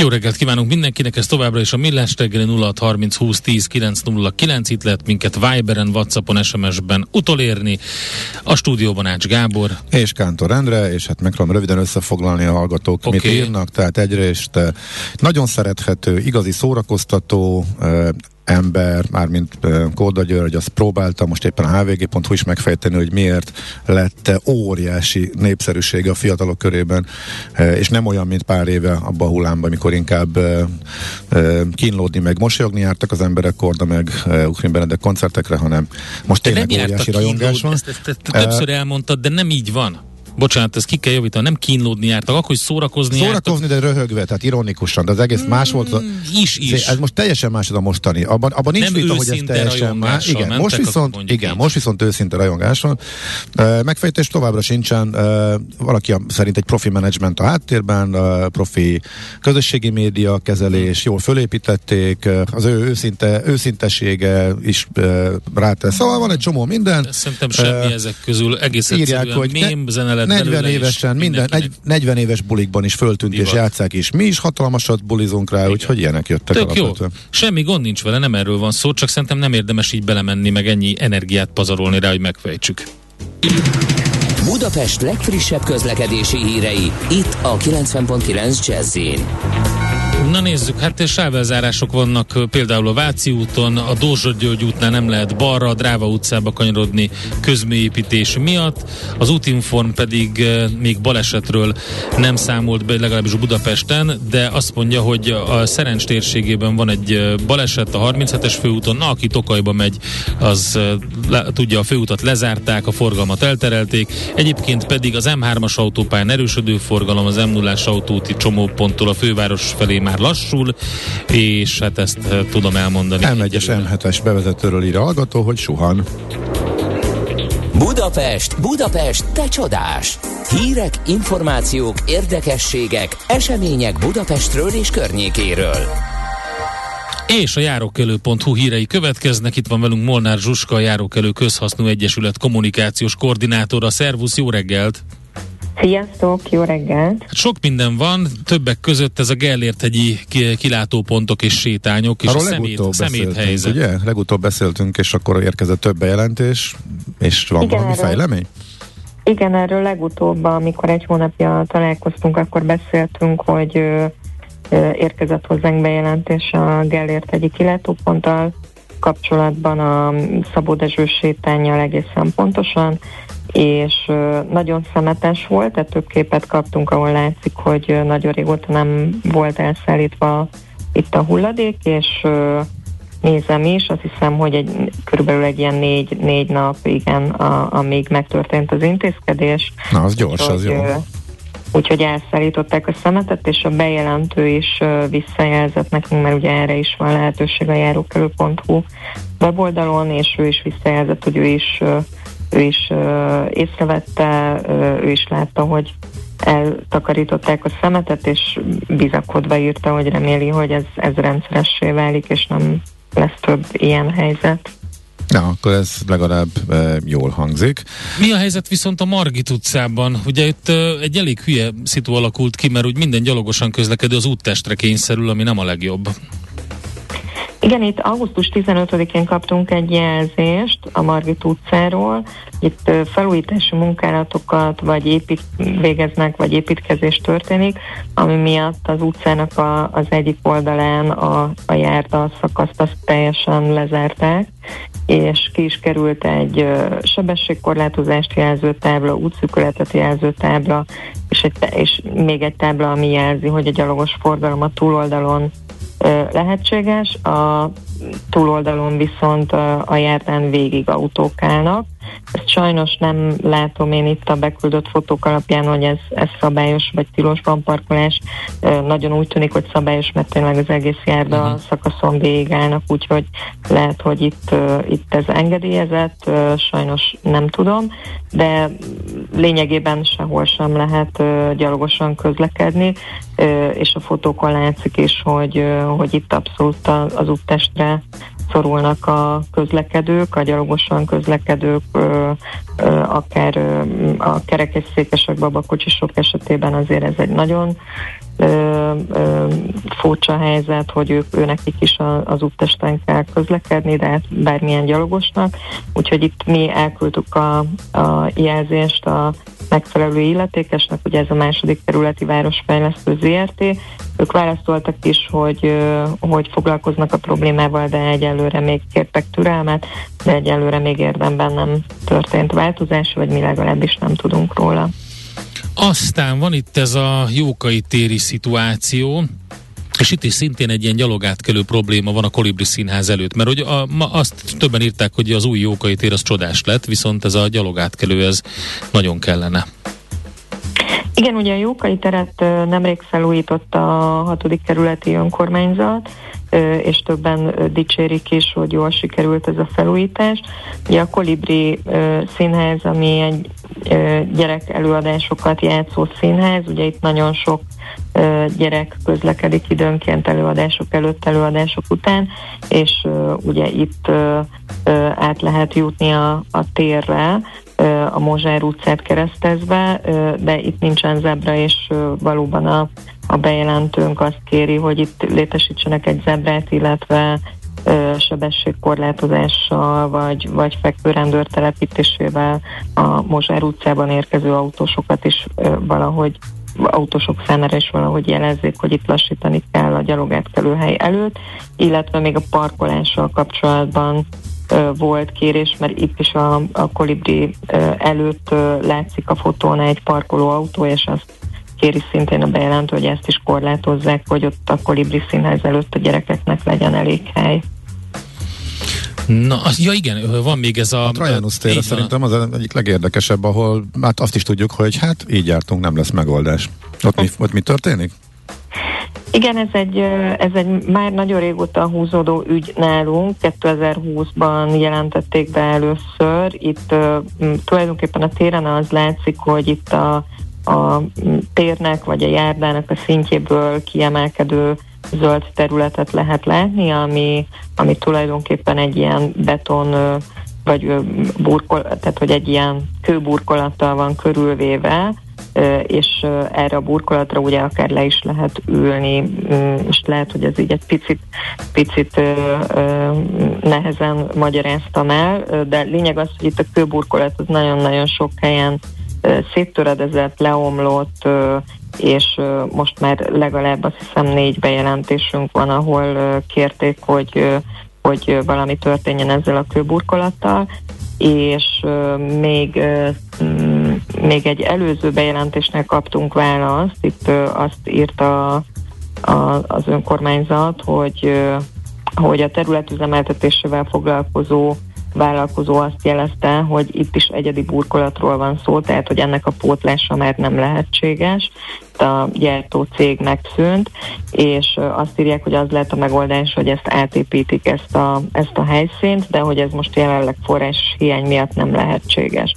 Jó reggelt kívánunk mindenkinek, ez továbbra is a Millás reggeli 0630 20 10 909. Itt lehet minket Viberen, Whatsappon, SMS-ben utolérni. A stúdióban Ács Gábor. És Kántor Endre, és hát megpróbálom röviden összefoglalni a hallgatók, okay. mit írnak. Tehát egyrészt eh, nagyon szerethető, igazi szórakoztató, eh, ember, mármint Kóda György, azt próbálta most éppen a hvg.hu is megfejteni, hogy miért lett óriási népszerűsége a fiatalok körében, és nem olyan, mint pár éve abban a hullámban, amikor inkább kínlódni meg mosolyogni jártak az emberek Korda meg Ukrin Benedek koncertekre, hanem most tényleg óriási rajongás van. Ezt, ezt, ezt többször elmondtad, de nem így van. Bocsánat, ezt ki kell javítani, nem kínlódni jártak, akkor hogy szórakozni Szórakozni, jártak. de röhögve, tehát ironikusan, de az egész mm, más volt. A, is, is. Ez most teljesen más a mostani. Abban, abban nincs vita, hogy ez teljesen más. Igen, most viszont, igen, most viszont őszinte rajongás van. Megfejtés továbbra sincsen. Valaki szerint egy profi menedzsment a háttérben, profi közösségi média kezelés, jól fölépítették, az ő őszinte, őszintesége is rátesz. Szóval van egy csomó minden. De szerintem semmi ezek közül egész írják, hogy mém, lett 40 évesen, minden, 40 éves bulikban is föltűnt Divat. és játszák is. Mi is hatalmasat bulizunk rá, úgyhogy ilyenek jöttek Tök jó. Semmi gond nincs vele, nem erről van szó, csak szerintem nem érdemes így belemenni, meg ennyi energiát pazarolni rá, hogy megfejtsük. Budapest legfrissebb közlekedési hírei, itt a 90.9 jazz Na nézzük, hát sávelzárások vannak például a Váci úton, a Dózsa György útnál nem lehet balra, a Dráva utcába kanyarodni közműépítés miatt, az útinform pedig még balesetről nem számolt be, legalábbis Budapesten, de azt mondja, hogy a Szerencs térségében van egy baleset a 37-es főúton, na aki Tokajba megy, az le, tudja, a főutat lezárták, a forgalmat elterelték, egyébként pedig az M3-as autópályán erősödő forgalom, az m 0 autóti csomóponttól a főváros felé már lassul, és hát ezt eh, tudom elmondani. M1-es, M7-es bevezetőről ír a hallgató, hogy suhan. Budapest, Budapest, te csodás! Hírek, információk, érdekességek, események Budapestről és környékéről. És a járókelő.hu hírei következnek. Itt van velünk Molnár Zsuska, a Járókelő Közhasznú Egyesület kommunikációs koordinátora. Szervusz, jó reggelt! Sziasztok, jó reggelt! Sok minden van, többek között ez a Gellérthegyi kilátópontok és sétányok, és Arról a szemét, szemét helyzet. Ugye? Legutóbb beszéltünk, és akkor érkezett több bejelentés, és van Igen, valami erről, fejlemény? Igen, erről legutóbb, amikor egy hónapja találkoztunk, akkor beszéltünk, hogy ö, ö, érkezett hozzánk bejelentés a Gellérthegyi kilátóponttal kapcsolatban a Szabó Dezső sétányjal egészen pontosan, és nagyon szemetes volt, tehát több képet kaptunk, ahol látszik, hogy nagyon régóta nem volt elszállítva itt a hulladék, és nézem is, azt hiszem, hogy egy, körülbelül egy ilyen négy, négy nap, igen, a, amíg megtörtént az intézkedés. Na, az gyors, az jó. Úgyhogy elszállították a szemetet, és a bejelentő is visszajelzett nekünk, mert ugye erre is van lehetőség a járókelő.hu weboldalon, és ő is visszajelzett, hogy ő is ő is uh, észrevette, uh, ő is látta, hogy eltakarították a szemetet, és bizakodva írta, hogy reméli, hogy ez, ez rendszeressé válik, és nem lesz több ilyen helyzet. Na, akkor ez legalább e, jól hangzik. Mi a helyzet viszont a Margit utcában? Ugye itt e, egy elég hülye szitu alakult ki, mert úgy minden gyalogosan közlekedő az úttestre kényszerül, ami nem a legjobb. Igen, itt augusztus 15-én kaptunk egy jelzést a Margit utcáról. Itt felújítási munkálatokat vagy épít, végeznek, vagy építkezés történik, ami miatt az utcának a, az egyik oldalán a, a járda szakaszt azt teljesen lezárták, és ki is került egy sebességkorlátozást jelző tábla, útszűkületet jelző tábla, és, egy, és még egy tábla, ami jelzi, hogy a gyalogos forgalom a túloldalon lehetséges, a túloldalon viszont a, járdán végig autók állnak. Ezt sajnos nem látom én itt a beküldött fotók alapján, hogy ez, ez szabályos vagy tilosban parkolás. Nagyon úgy tűnik, hogy szabályos, mert tényleg az egész járda uh-huh. szakaszon végig állnak, úgyhogy lehet, hogy itt, itt ez engedélyezett, sajnos nem tudom, de lényegében sehol sem lehet gyalogosan közlekedni, és a fotókon látszik is, hogy, hogy itt abszolút az úttestre szorulnak a közlekedők, a gyalogosan közlekedők, akár a kerekesszékesek, babakocsisok esetében azért ez egy nagyon ö, ö, furcsa helyzet, hogy ők, ő nekik is az úttesten kell közlekedni, de hát bármilyen gyalogosnak. Úgyhogy itt mi elküldtük a, a jelzést a megfelelő illetékesnek, ugye ez a második kerületi városfejlesztő ZRT. Ők válaszoltak is, hogy, hogy foglalkoznak a problémával, de egyelőre még kértek türelmet, de egyelőre még érdemben nem történt változás, vagy mi legalábbis nem tudunk róla. Aztán van itt ez a jókai téri szituáció, és itt is szintén egy ilyen gyalogátkelő probléma van a Kolibri Színház előtt, mert hogy a, ma azt többen írták, hogy az új Jókai tér az csodás lett, viszont ez a gyalogátkelő ez nagyon kellene. Igen, ugye a Jókai teret nemrég felújította a hatodik kerületi önkormányzat, és többen dicsérik is, hogy jól sikerült ez a felújítás. Ugye a Kolibri színház, ami egy gyerek előadásokat játszó színház, ugye itt nagyon sok gyerek közlekedik időnként előadások előtt, előadások után, és ugye itt át lehet jutni a, a térre, a Mozsár utcát keresztezve, de itt nincsen zebra, és valóban a, a bejelentőnk azt kéri, hogy itt létesítsenek egy zebrát, illetve sebességkorlátozással, vagy, vagy fekvőrendőr telepítésével a Mozsár utcában érkező autósokat is valahogy autósok számára is valahogy jelezzék, hogy itt lassítani kell a gyalogátkelőhely előtt, illetve még a parkolással kapcsolatban volt kérés, mert itt is a, a kolibri előtt látszik a fotón egy parkoló autó, és azt kéri szintén a bejelentő, hogy ezt is korlátozzák, hogy ott a kolibri színház előtt a gyerekeknek legyen elég hely. Na, az, ja igen, van még ez a... A Trajanus tér szerintem az egyik legérdekesebb, ahol hát azt is tudjuk, hogy hát így jártunk, nem lesz megoldás. Ott mi, ott mi történik? Igen, ez egy, ez egy már nagyon régóta húzódó ügy nálunk. 2020-ban jelentették be először. Itt tulajdonképpen a téren az látszik, hogy itt a, a térnek vagy a járdának a szintjéből kiemelkedő zöld területet lehet látni, ami, ami tulajdonképpen egy ilyen beton vagy burkol, tehát hogy egy ilyen kőburkolattal van körülvéve, és erre a burkolatra ugye akár le is lehet ülni, és lehet, hogy ez így egy picit, picit nehezen magyaráztam el, de lényeg az, hogy itt a kőburkolat az nagyon-nagyon sok helyen széttöredezett, leomlott, és most már legalább azt hiszem négy bejelentésünk van, ahol kérték, hogy, hogy valami történjen ezzel a kőburkolattal, és még, még egy előző bejelentésnek kaptunk választ, itt azt írta a, az önkormányzat, hogy, hogy a területüzemeltetésével foglalkozó vállalkozó azt jelezte, hogy itt is egyedi burkolatról van szó, tehát hogy ennek a pótlása már nem lehetséges, a gyártó cég megszűnt, és azt írják, hogy az lehet a megoldás, hogy ezt átépítik ezt a, ezt a helyszínt, de hogy ez most jelenleg forrás hiány miatt nem lehetséges.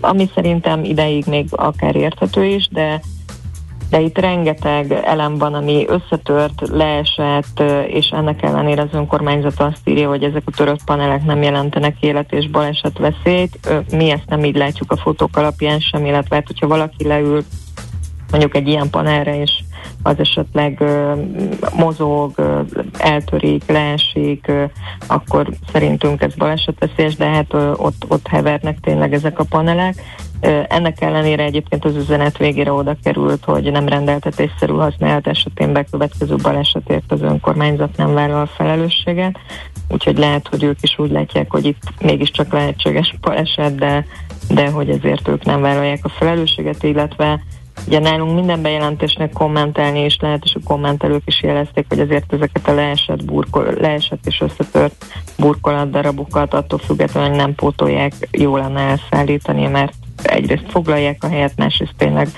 Ami szerintem ideig még akár érthető is, de de itt rengeteg elem van, ami összetört, leesett, és ennek ellenére az önkormányzat azt írja, hogy ezek a törött panelek nem jelentenek élet és baleset veszélyt. Mi ezt nem így látjuk a fotók alapján sem, illetve hát, hogyha valaki leül mondjuk egy ilyen panelre, és az esetleg mozog, eltörik, leesik, akkor szerintünk ez balesetveszélyes, de hát ott, ott hevernek tényleg ezek a panelek. Ennek ellenére egyébként az üzenet végére oda került, hogy nem rendeltetésszerű használat esetén bekövetkező balesetért az önkormányzat nem vállal felelősséget. úgyhogy lehet, hogy ők is úgy látják, hogy itt mégiscsak lehetséges baleset, de, de hogy ezért ők nem vállalják a felelősséget, illetve Ugye nálunk minden bejelentésnek kommentelni is lehet, és a kommentelők is jelezték, hogy azért ezeket a leesett, burkol, leesett és összetört burkolat darabokat attól függetlenül nem pótolják, jó lenne elszállítani, mert egyrészt foglalják a helyet, másrészt tényleg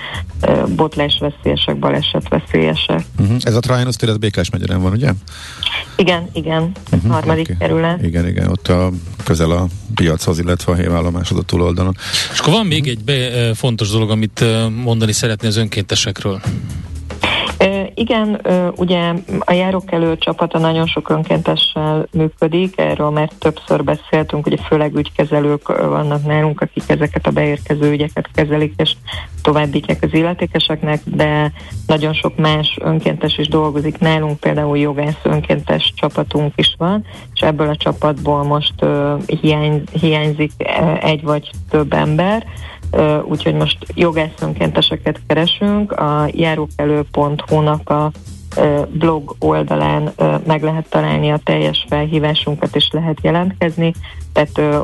botlás veszélyesek, baleset veszélyesek. Uh-huh. Ez a Trajanus tér, ez Békás megyeren van, ugye? Igen, igen, uh-huh, harmadik okay. kerület. Igen, igen, ott a, közel a piachoz, illetve a hévállomáshoz a túloldalon. És akkor van még egy be, fontos dolog, amit mondani szeretné az önkéntesekről igen, ugye a járókelő csapata nagyon sok önkéntessel működik, erről már többször beszéltünk, ugye főleg ügykezelők vannak nálunk, akik ezeket a beérkező ügyeket kezelik, és továbbítják az illetékeseknek, de nagyon sok más önkéntes is dolgozik nálunk, például jogász önkéntes csapatunk is van, és ebből a csapatból most hiány, hiányzik egy vagy több ember, úgyhogy most jogászönkénteseket keresünk. A járókelő.hu-nak a blog oldalán meg lehet találni a teljes felhívásunkat, és lehet jelentkezni. Tehát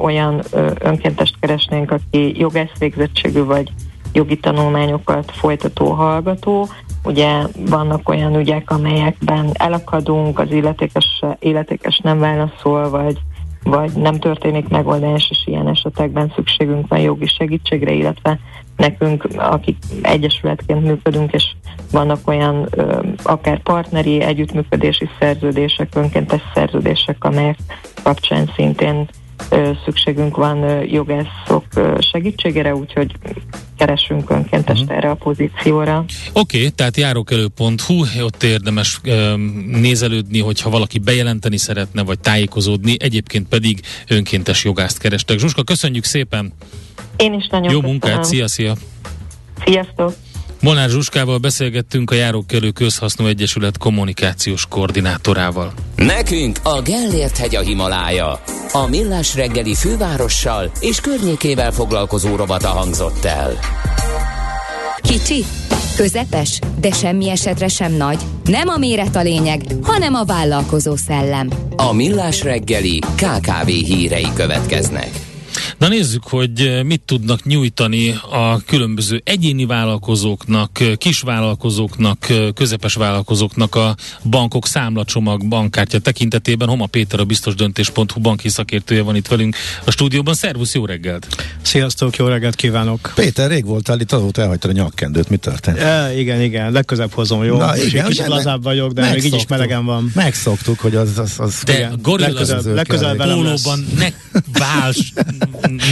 olyan önkéntest keresnénk, aki jogász végzettségű vagy jogi tanulmányokat folytató hallgató. Ugye vannak olyan ügyek, amelyekben elakadunk, az illetékes, illetékes nem válaszol, vagy vagy nem történik megoldás, és ilyen esetekben szükségünk van jogi segítségre, illetve nekünk, akik egyesületként működünk, és vannak olyan ö, akár partneri együttműködési szerződések, önkéntes szerződések, amelyek kapcsán szintén szükségünk van jogászok segítségére, úgyhogy keresünk önkéntest uh-huh. erre a pozícióra. Oké, okay, tehát járókelő.hu, ott érdemes ö, nézelődni, hogyha valaki bejelenteni szeretne, vagy tájékozódni, egyébként pedig önkéntes jogászt kerestek. Zsuska, köszönjük szépen! Én is nagyon Jó köszönöm. munkát, szia, szia! Sziasztok! Molnár Zsuskával beszélgettünk a Járókelő Közhasznú Egyesület kommunikációs koordinátorával. Nekünk a Gellért hegy a Himalája. A Millás reggeli fővárossal és környékével foglalkozó robata hangzott el. Kicsi, közepes, de semmi esetre sem nagy. Nem a méret a lényeg, hanem a vállalkozó szellem. A Millás reggeli KKV hírei következnek. Na nézzük, hogy eh, mit tudnak nyújtani a különböző egyéni vállalkozóknak, eh, kisvállalkozóknak, eh, közepes vállalkozóknak a bankok számlacsomag bankkártya tekintetében. Homa Péter, a biztos döntés.hu banki szakértője van itt velünk a stúdióban. Szervusz, jó reggelt! Sziasztok, jó reggelt kívánok! Péter, rég voltál itt, azóta elhagytad a nyakkendőt, mi történt? E, igen, igen, legközebb hozom, jó? Na, igen, kicsit lazább vagyok, de még így is melegen van. Megszoktuk, hogy az... az, az de igen, legközelebb, legközelebb pólóban ne válts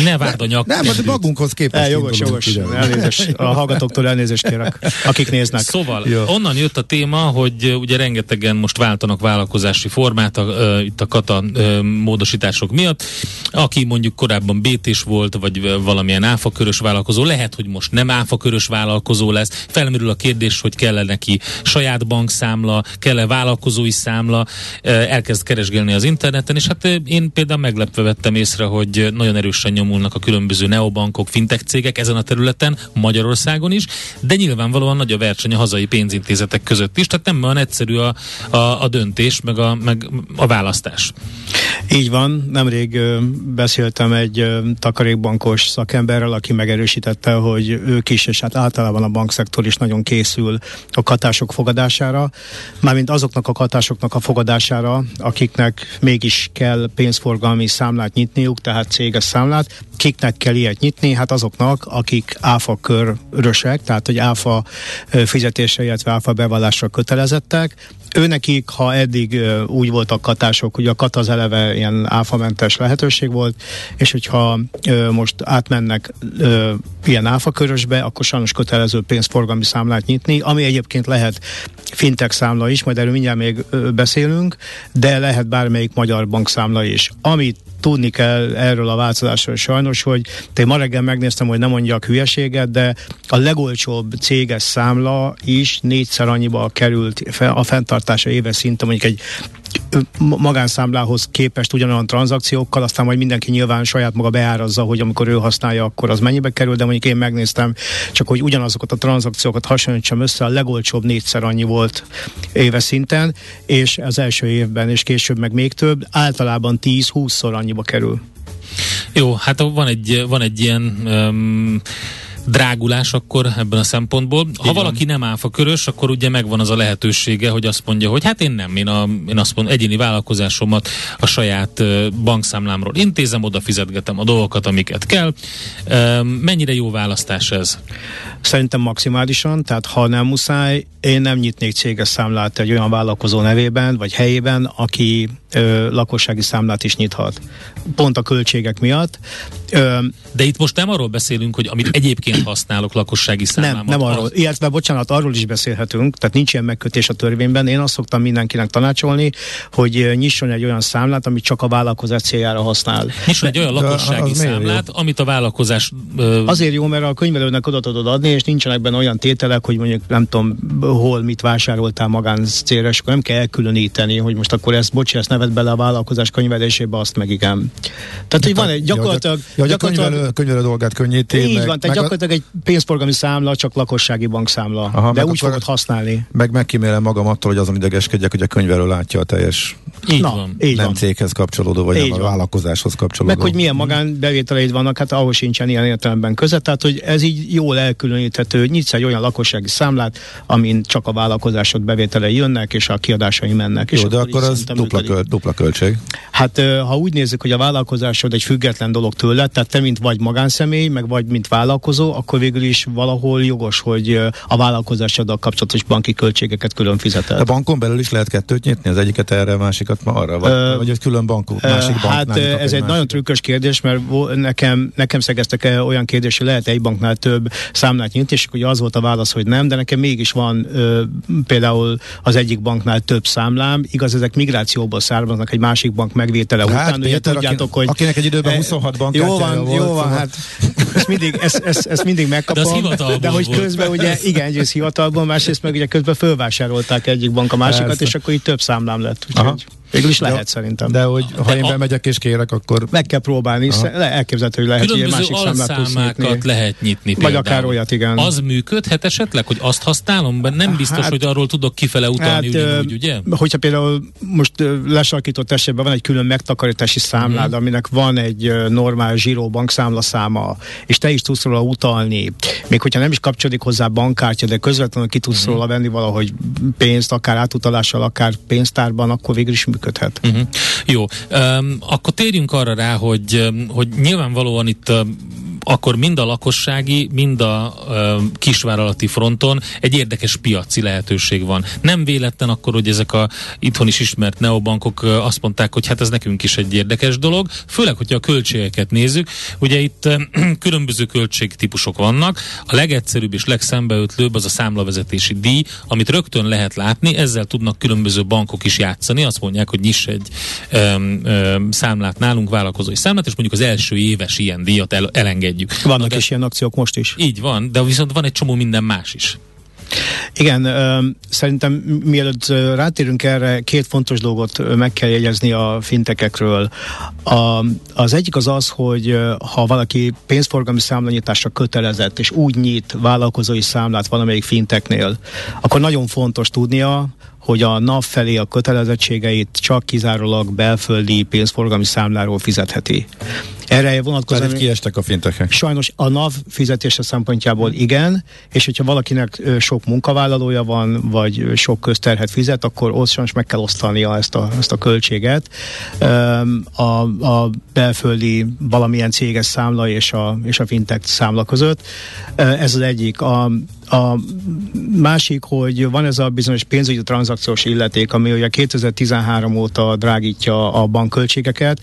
ne várd a nyak. Nem, hát magunkhoz képest. E, jogos, jogos. Elnézést. A hallgatóktól elnézést kérek, akik néznek. Szóval, Jó. onnan jött a téma, hogy ugye rengetegen most váltanak vállalkozási formát a, itt a kata módosítások miatt. Aki mondjuk korábban bt volt, vagy valamilyen áfakörös vállalkozó, lehet, hogy most nem áfakörös vállalkozó lesz. Felmerül a kérdés, hogy kell-e neki saját bankszámla, kell-e vállalkozói számla, elkezd keresgélni az interneten, és hát én például meglepve vettem észre, hogy nagyon erősen nyomulnak a különböző neobankok, fintech cégek ezen a területen, Magyarországon is, de nyilvánvalóan nagy a verseny a hazai pénzintézetek között is, tehát nem olyan egyszerű a, a, a döntés, meg a, meg a választás. Így van, nemrég beszéltem egy takarékbankos szakemberrel, aki megerősítette, hogy ők is, és hát általában a bankszektor is nagyon készül a katások fogadására, mármint azoknak a katásoknak a fogadására, akiknek mégis kell pénzforgalmi számlát nyitniuk, tehát céges számlát, kiknek kell ilyet nyitni? Hát azoknak, akik áfa körösek, tehát hogy áfa fizetése, illetve áfa bevallásra kötelezettek, Őnekik, ha eddig úgy voltak katások, hogy a kat az eleve ilyen áfamentes lehetőség volt, és hogyha most átmennek ilyen áfakörösbe, akkor sajnos kötelező pénzforgalmi számlát nyitni, ami egyébként lehet fintech számla is, majd erről mindjárt még beszélünk, de lehet bármelyik magyar bankszámla is. Amit tudni kell erről a változásról sajnos, hogy te ma reggel megnéztem, hogy nem mondjak hülyeséget, de a legolcsóbb céges számla is négyszer annyiba került a fenntartása éves szinten, mondjuk egy magánszámlához képest ugyanolyan tranzakciókkal, aztán majd mindenki nyilván saját maga beárazza, hogy amikor ő használja, akkor az mennyibe kerül, de mondjuk én megnéztem, csak hogy ugyanazokat a tranzakciókat hasonlítsam össze, a legolcsóbb négyszer annyi volt éves szinten, és az első évben, és később meg még több, általában 10-20-szor annyiba kerül. Jó, hát van egy, van egy ilyen um, drágulás akkor ebben a szempontból. Ha van. valaki nem áfa körös, akkor ugye megvan az a lehetősége, hogy azt mondja, hogy hát én nem, én, a, én azt mondom, egyéni vállalkozásomat a saját bankszámlámról intézem, oda fizetgetem a dolgokat, amiket kell. Mennyire jó választás ez? Szerintem maximálisan, tehát ha nem muszáj, én nem nyitnék céges számlát egy olyan vállalkozó nevében, vagy helyében, aki ö, lakossági számlát is nyithat. Pont a költségek miatt. Ö, De itt most nem arról beszélünk, hogy amit egyébként használok lakossági számlámat. nem, nem arról. az- Illetve, bocsánat, arról is beszélhetünk, tehát nincs ilyen megkötés a törvényben. Én azt szoktam mindenkinek tanácsolni, hogy nyisson egy olyan számlát, amit csak a vállalkozás céljára használ. Nyisson egy olyan lakossági számlát, amit a vállalkozás ö, Azért jó, mert a könyvelőnek oda tudod adni, és nincsenek benne olyan tételek, hogy mondjuk nem tudom, hol mit vásároltál magán célra, és akkor nem kell elkülöníteni, hogy most akkor ezt, bocsi, ezt neved bele a vállalkozás könyvelésébe, azt meg igen. Tehát, hogy van egy gyakorlatilag... Ja, gyakorlatilag könyvelő, könyvelő dolgát könnyíti. így meg, van, tehát meg, a- gyakorlatilag egy pénzforgalmi számla, csak lakossági bankszámla. Aha, de úgy akkor- fogod használni. meg megkímélem magam attól, hogy azon idegeskedjek, hogy a könyvelő látja a teljes így Na, van. így nem van. céghez kapcsolódó, vagy Így nem a vállalkozáshoz kapcsolódó. Meg hogy milyen magánbevételeid vannak, hát ahhoz sincsen ilyen értelemben köze, tehát hogy ez így jól elkülöníthető, hogy nyitsz egy olyan lakossági számlát, amin csak a vállalkozásod bevételei jönnek, és a kiadásai mennek. és Jó, de így akkor az dupla, működik. Dupla költség. Hát ha úgy nézzük, hogy a vállalkozásod egy független dolog tőled, tehát te mint vagy magánszemély, meg vagy mint vállalkozó, akkor végül is valahol jogos, hogy a vállalkozásoddal kapcsolatos banki költségeket külön fizeted. A bankon belül is lehet kettőt nyitni, az egyiket erre, a másikat ma arra, vagy, Ö, vagy egy külön bankok, Ö, másik bank. Hát ez egy nagyon trükkös kérdés, mert nekem, nekem szegeztek olyan kérdés, hogy lehet egy banknál több számlát nyitni, és akkor az volt a válasz, hogy nem, de nekem mégis van ö, például az egyik banknál több számlám, igaz, ezek migrációból származnak egy másik bank megvétele Hát, után, ugye Péter, tudjátok, aki- hogy... akinek egy időben Eh, 26 Jó bankkártyája van, volt, jó van, szóval- hát ezt mindig, ezt, ezt, ezt mindig megkapom, De de hogy volt. közben ugye, igen, egyrészt hivatalból, másrészt meg ugye közben fölvásárolták egyik bank a másikat, Persze. és akkor így több számlám lett, Aha. úgyhogy végül is lehet De- szerintem. De hogy ha De én a- bemegyek és kérek, akkor Meg kell próbálni, Aha. Le, elképzelhető, hogy lehet, hogy egy Különböző másik számlát nyitni. lehet nyitni Vagy például. akár olyat, igen. Az működhet esetleg, hogy azt használom, de nem biztos, Hát- hogy arról tudok kifele utalni ö, ugyanúgy, ugye? Hogyha például most lesarkított esetben van egy külön megtakarítási számlád, Mhm. aminek van egy normál zsíró bankszámla száma, és te is tudsz róla utalni, még hogyha nem is kapcsolódik hozzá bankkártya, de közvetlenül ki tudsz róla venni valahogy pénzt, akár átutalással, akár pénztárban, akkor végül is működhet. Uh-huh. Jó, um, akkor térjünk arra rá, hogy, hogy nyilvánvalóan itt um, akkor mind a lakossági, mind a um, kisvállalati fronton egy érdekes piaci lehetőség van. Nem véletlen akkor, hogy ezek a itthon is ismert neobankok uh, azt mondták, hogy hát ez nekünk is egy érdekes dolog, főleg, hogyha a költségeket nézzük. Ugye itt um, különböző költségtípusok vannak. A legegyszerűbb és legszembeötlőbb az a számlavezetési díj, amit rögtön lehet látni, ezzel tudnak különböző bankok is játszani. Azt mondják, hogy nyiss egy öm, öm, számlát nálunk, vállalkozói számlát, és mondjuk az első éves ilyen díjat el, elengedjük. Vannak Na de- is ilyen akciók most is. Így van, de viszont van egy csomó minden más is. Igen, szerintem mielőtt rátérünk erre, két fontos dolgot meg kell jegyezni a fintekekről. A, az egyik az az, hogy ha valaki pénzforgalmi számlanyításra kötelezett, és úgy nyit vállalkozói számlát valamelyik finteknél, akkor nagyon fontos tudnia, hogy a NAV felé a kötelezettségeit csak kizárólag belföldi pénzforgalmi számláról fizetheti. Erre tehát vonatkozóan... itt kiestek a fintekek. Sajnos a NAV fizetése szempontjából igen, és hogyha valakinek sok munkavállalója van, vagy sok közterhet fizet, akkor ott sajnos meg kell osztania ezt a, ezt a költséget. A, a belföldi valamilyen céges számla és a, és a fintech számla között. Ez az egyik. A, a másik, hogy van ez a bizonyos pénzügyi tranzakciós illeték, ami ugye 2013 óta drágítja a bankköltségeket.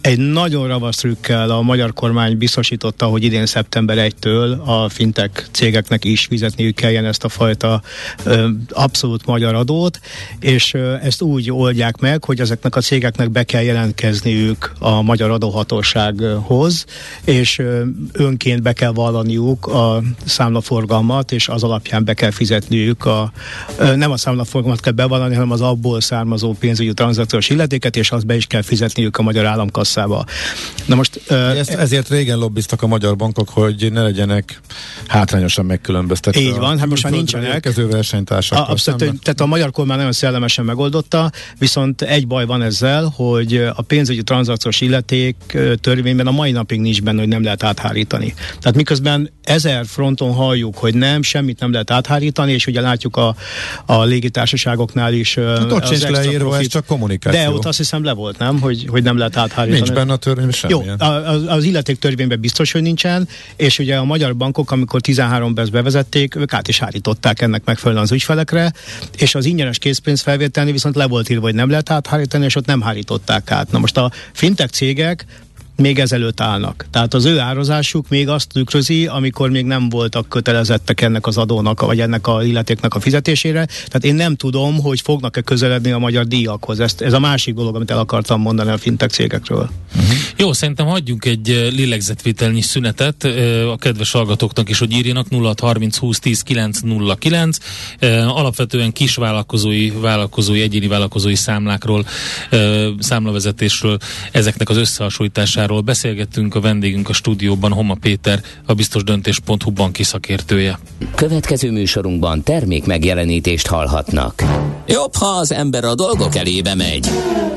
Egy nagyon ravasz trükkel a magyar kormány biztosította, hogy idén szeptember 1-től a fintek cégeknek is fizetniük kelljen ezt a fajta ö, abszolút magyar adót, és ö, ezt úgy oldják meg, hogy ezeknek a cégeknek be kell jelentkezniük a magyar adóhatósághoz, és ö, önként be kell vallaniuk a számlaforgalmat, és az alapján be kell fizetniük a, ö, nem a számlaforgalmat kell bevallani, hanem az abból származó pénzügyi tranzakciós illetéket, és azt be is kell fizetniük a magyar államkasszába. Na most, uh, ezt, ezért régen lobbiztak a magyar bankok, hogy ne legyenek hátrányosan megkülönböztetve. Így van, hát most már nincsenek. A versenytársak. Abszolút, tehát a magyar kormány nagyon szellemesen megoldotta, viszont egy baj van ezzel, hogy a pénzügyi tranzakciós illeték törvényben a mai napig nincs benne, hogy nem lehet áthárítani. Tehát miközben ezer fronton halljuk, hogy nem, semmit nem lehet áthárítani, és ugye látjuk a, a légitársaságoknál is. Hát ott sincs leírva, profit, ez csak kommunikáció. De ott azt hiszem le volt, nem? Hogy, hogy nem lehet áthárítani. Nincs benne a törvény Jó, az, az illeték törvényben biztos, hogy nincsen, és ugye a magyar bankok, amikor 13-ben ezt bevezették, ők át is hárították ennek megfelelően az ügyfelekre, és az ingyenes készpénz felvételni viszont le volt írva, hogy nem lehet áthárítani, és ott nem hárították át. Na most a fintech cégek még ezelőtt állnak. Tehát az ő árazásuk még azt tükrözi, amikor még nem voltak kötelezettek ennek az adónak, vagy ennek a illetéknek a fizetésére. Tehát én nem tudom, hogy fognak-e közeledni a magyar díjakhoz. Ezt, ez a másik dolog, amit el akartam mondani a fintech cégekről. Uh-huh. Jó, szerintem hagyjunk egy lélegzetvételnyi szünetet a kedves hallgatóknak is, hogy írjanak 0630 20 10 909. Alapvetően kis vállalkozói, egyéni vállalkozói számlákról, számlavezetésről, ezeknek az összehasonlításáról témáról beszélgettünk a vendégünk a stúdióban, Homa Péter, a biztosdöntés.hu banki szakértője. Következő műsorunkban termék megjelenítést hallhatnak. Jobb, ha az ember a dolgok elébe megy,